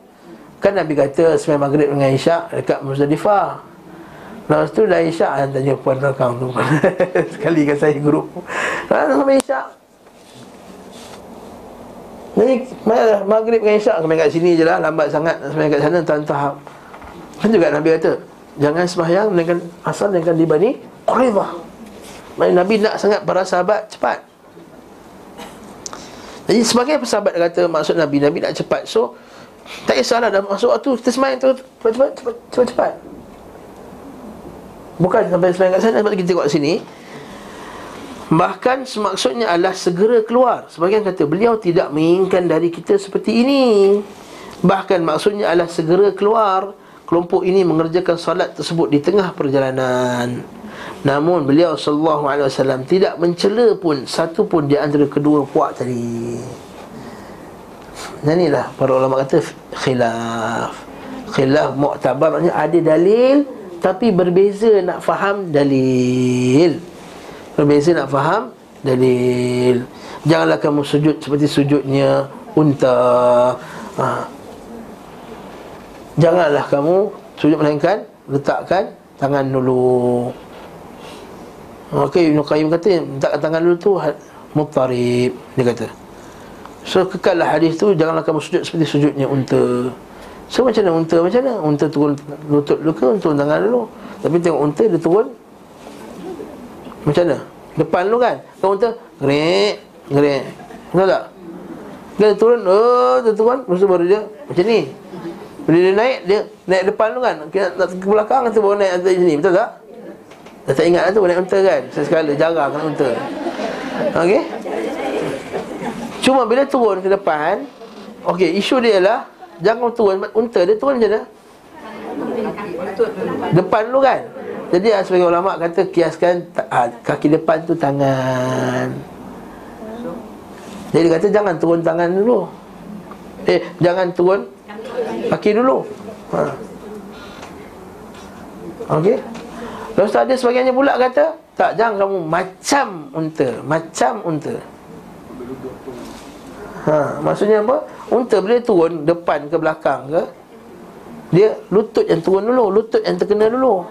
Kan Nabi kata sembahyang maghrib dengan isyak Dekat Muzdalifah. Lepas tu dah isyak Dan tanya puan belakang tu. Sekali kan saya grup Ha sampai isyak. Jadi maghrib dengan isyak. Sampai kat sini je lah Lambat sangat Sampai kat sana Tak tahap Kan juga Nabi kata Jangan sembahyang dengan asal dengan di Quraidah Nabi nak sangat para sahabat cepat. Jadi sebagai sahabat kata Maksud Nabi Nabi nak cepat. So Tak kisahlah dah masuk waktu Kita sembahyang tu Cepat-cepat Cepat-cepat. Bukan sampai sembahyang kat sana Sebab kita tengok sini. Bahkan semaksudnya adalah segera keluar. Sebagian kata beliau tidak menginginkan dari kita seperti ini. Bahkan maksudnya adalah segera keluar. Kelompok ini mengerjakan solat tersebut di tengah perjalanan Namun beliau sallallahu alaihi wasallam tidak mencela pun satu pun di antara kedua puak tadi. Dan inilah para ulama kata khilaf. Khilaf maknanya ada dalil tapi berbeza nak faham dalil Berbeza nak faham dalil Janganlah kamu sujud seperti sujudnya unta ha. Janganlah kamu sujud melainkan Letakkan tangan dulu Okey, Ibn Qayyim kata Letakkan tangan dulu tu Mutarib Dia kata So kekallah hadis tu Janganlah kamu sujud seperti sujudnya unta So macam mana unta macam mana? Unta turun lutut dulu ke turun tangan dulu? Tapi tengok unta dia turun Macam mana? Depan dulu kan? Kalau unta Gerek Gerek Betul tak? Dia turun Oh dia turun Lepas baru dia Macam ni Bila dia naik Dia naik depan dulu kan Kita nak ke belakang Kita baru naik atas sini Betul tak? Dah tak ingat lah tu naik unta kan Sesekala jarang kan unta Okey Cuma bila turun ke depan Okey isu dia ialah Jangan turun unta dia turun je dah. Depan dulu kan. Jadi ah, sebagai ulama kata kiaskan ah, kaki depan tu tangan. Jadi dia kata jangan turun tangan dulu. Eh jangan turun kaki dulu. Ha. Okey. Lepas tu ada sebagiannya pula kata Tak, jangan kamu macam unta Macam unta. Ha, maksudnya apa? Unta bila turun depan ke belakang ke Dia lutut yang turun dulu Lutut yang terkena dulu.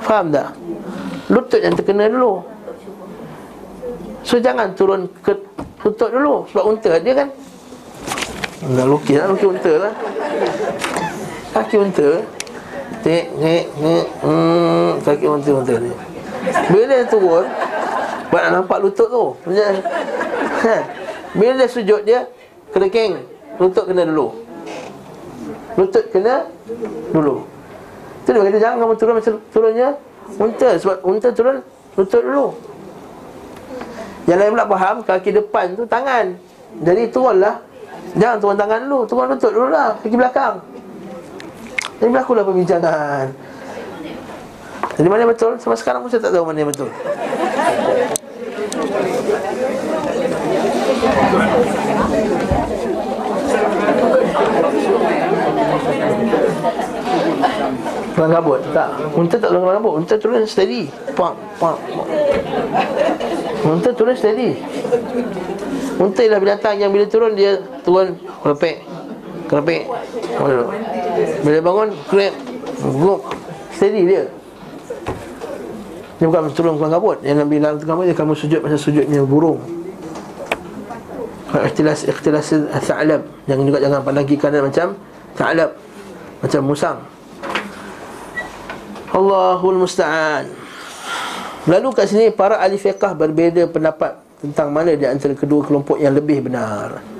Faham tak? Lutut yang terkena dulu. So jangan turun ke lutut dulu Sebab unta dia kan Dah lukis. Lah lukis unta lah. Kaki unta Tek, tek, tek hmm, Kaki unta, unta ni Bila dia turun Buat nak nampak lutut tu ha. Bila dia sujud dia Kelekeng Lutut kena dulu Lutut kena Dulu Itu dia kata jangan kamu turun macam turunnya Unta Sebab unta turun Lutut dulu Yang lain pula faham kaki depan tu tangan. Jadi turunlah. Jangan turun tangan dulu, turun lutut dulu lah, kaki belakang. Jadi berlakulah perbincangan. Jadi mana betul? Sampai sekarang pun saya tak tahu mana yang betul. Kelang kabut Tak Unta tak kelang kabut Unta turun steady Pak Pak pak. Unta turun steady Unta ialah binatang yang bila turun Dia turun Kelepek Waduh. Bila bangun Krep Gluk Steady dia. Dia bukan turun kelang kabut. Yang Nabi Nabi Nabi Dia kamu sujud Macam sujudnya burung. Ikhtilas Ikhtilas Tha'lab Jangan juga jangan pandang kiri kanan macam Tha'lab Macam musang. Allahul Musta'an. Lalu kat sini para ahli fiqah berbeza pendapat tentang mana di antara kedua kelompok yang lebih benar.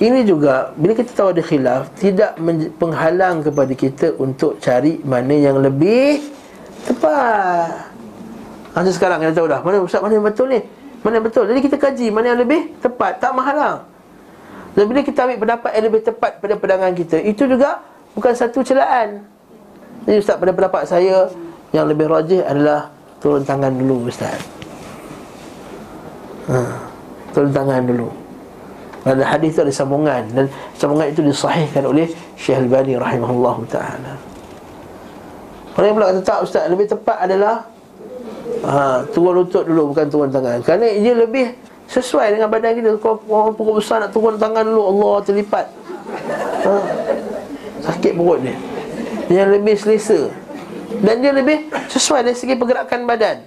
Ini juga bila kita tahu ada khilaf tidak penghalang kepada kita untuk cari mana yang lebih tepat. Macam sekarang kita tahu dah mana ustaz mana yang betul ni? Mana yang betul? Jadi kita kaji mana yang lebih tepat, tak menghalang. Dan bila kita ambil pendapat yang lebih tepat pada pandangan kita, itu juga bukan satu celaan. Jadi Ustaz pada pendapat saya Yang lebih rajih adalah Turun tangan dulu Ustaz ha, Turun tangan dulu Ada hadis itu ada sambungan. Dan sambungan itu disahihkan oleh Syekh Al-Bani rahimahullah ta'ala. Orang pula kata tak Ustaz Lebih tepat adalah ha, Turun lutut dulu bukan turun tangan. Kerana ia lebih sesuai dengan badan kita. Kalau orang pukul besar nak turun tangan dulu Allah terlipat. Ha, Sakit perut dia. Yang lebih selesa. Dan dia lebih sesuai dari segi pergerakan badan.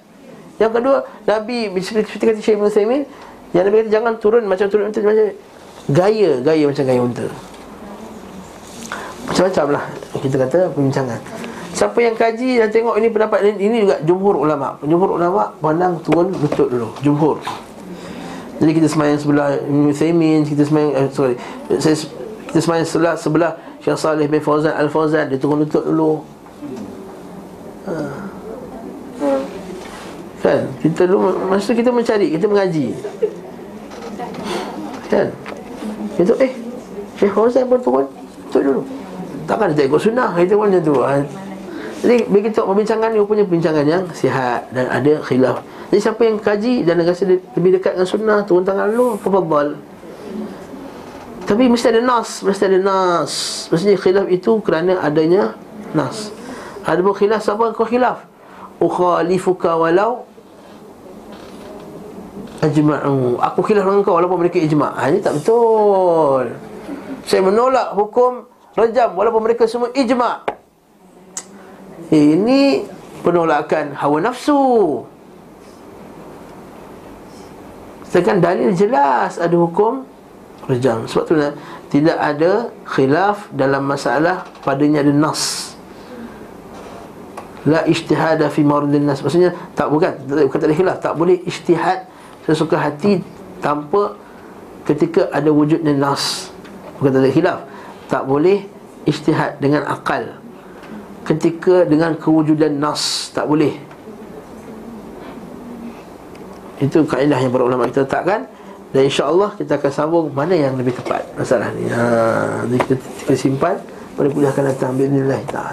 Yang kedua, Nabi seperti kata Syekh Ibn Thaymin, yang Nabi kata jangan turun macam turun unta macam gaya, gaya macam gaya unta. Macam-macam lah kita kata perbincangan. Siapa yang kaji dan tengok ini pendapat ini, juga jumhur ulama. Jumhur ulama pandang turun lutut dulu. Jumhur. Jadi kita semayang sebelah Ibn Thaymin, kita semayang eh, sorry. Saya kita semayang sebelah sebelah Syekh Saleh bin Fauzan Al-Fauzan Dia turun lutut dulu ha. Kan Kita dulu Masa kita mencari Kita mengaji Kan Kita eh Syekh Fauzan pun turun Lutut dulu Takkan dia ikut sunnah Kita pun macam tu. Jadi kita perbincangan ni Rupanya perbincangan yang sihat Dan ada khilaf Jadi siapa yang kaji Dan rasa lebih dekat dengan sunnah Turun tangan dulu Fafadal tapi mesti ada nas, mesti ada nas. Maksudnya khilaf itu kerana adanya nas. Ada pun khilaf siapa kau khilaf? Ukhalifuka walau ajma'u. Aku khilaf dengan kau walaupun mereka ijma'. Ha, ini tak betul. Saya menolak hukum rejam walaupun mereka semua ijma'. Ini penolakan hawa nafsu. Sedangkan dalil jelas ada hukum rejam sebab tu tidak ada khilaf dalam masalah padanya ada nas la ijtihad fi mardin nas maksudnya tak bukan bukan tak ada khilaf tak boleh ijtihad sesuka hati tanpa ketika ada wujudnya nas bukan tak khilaf tak boleh ijtihad dengan akal ketika dengan kewujudan nas tak boleh itu kaedah yang para ulama kita letakkan dan insya-Allah kita akan sambung mana yang lebih tepat masalah ni. Ha, kita, kita simpan pada kuliah akan datang bismillah taala.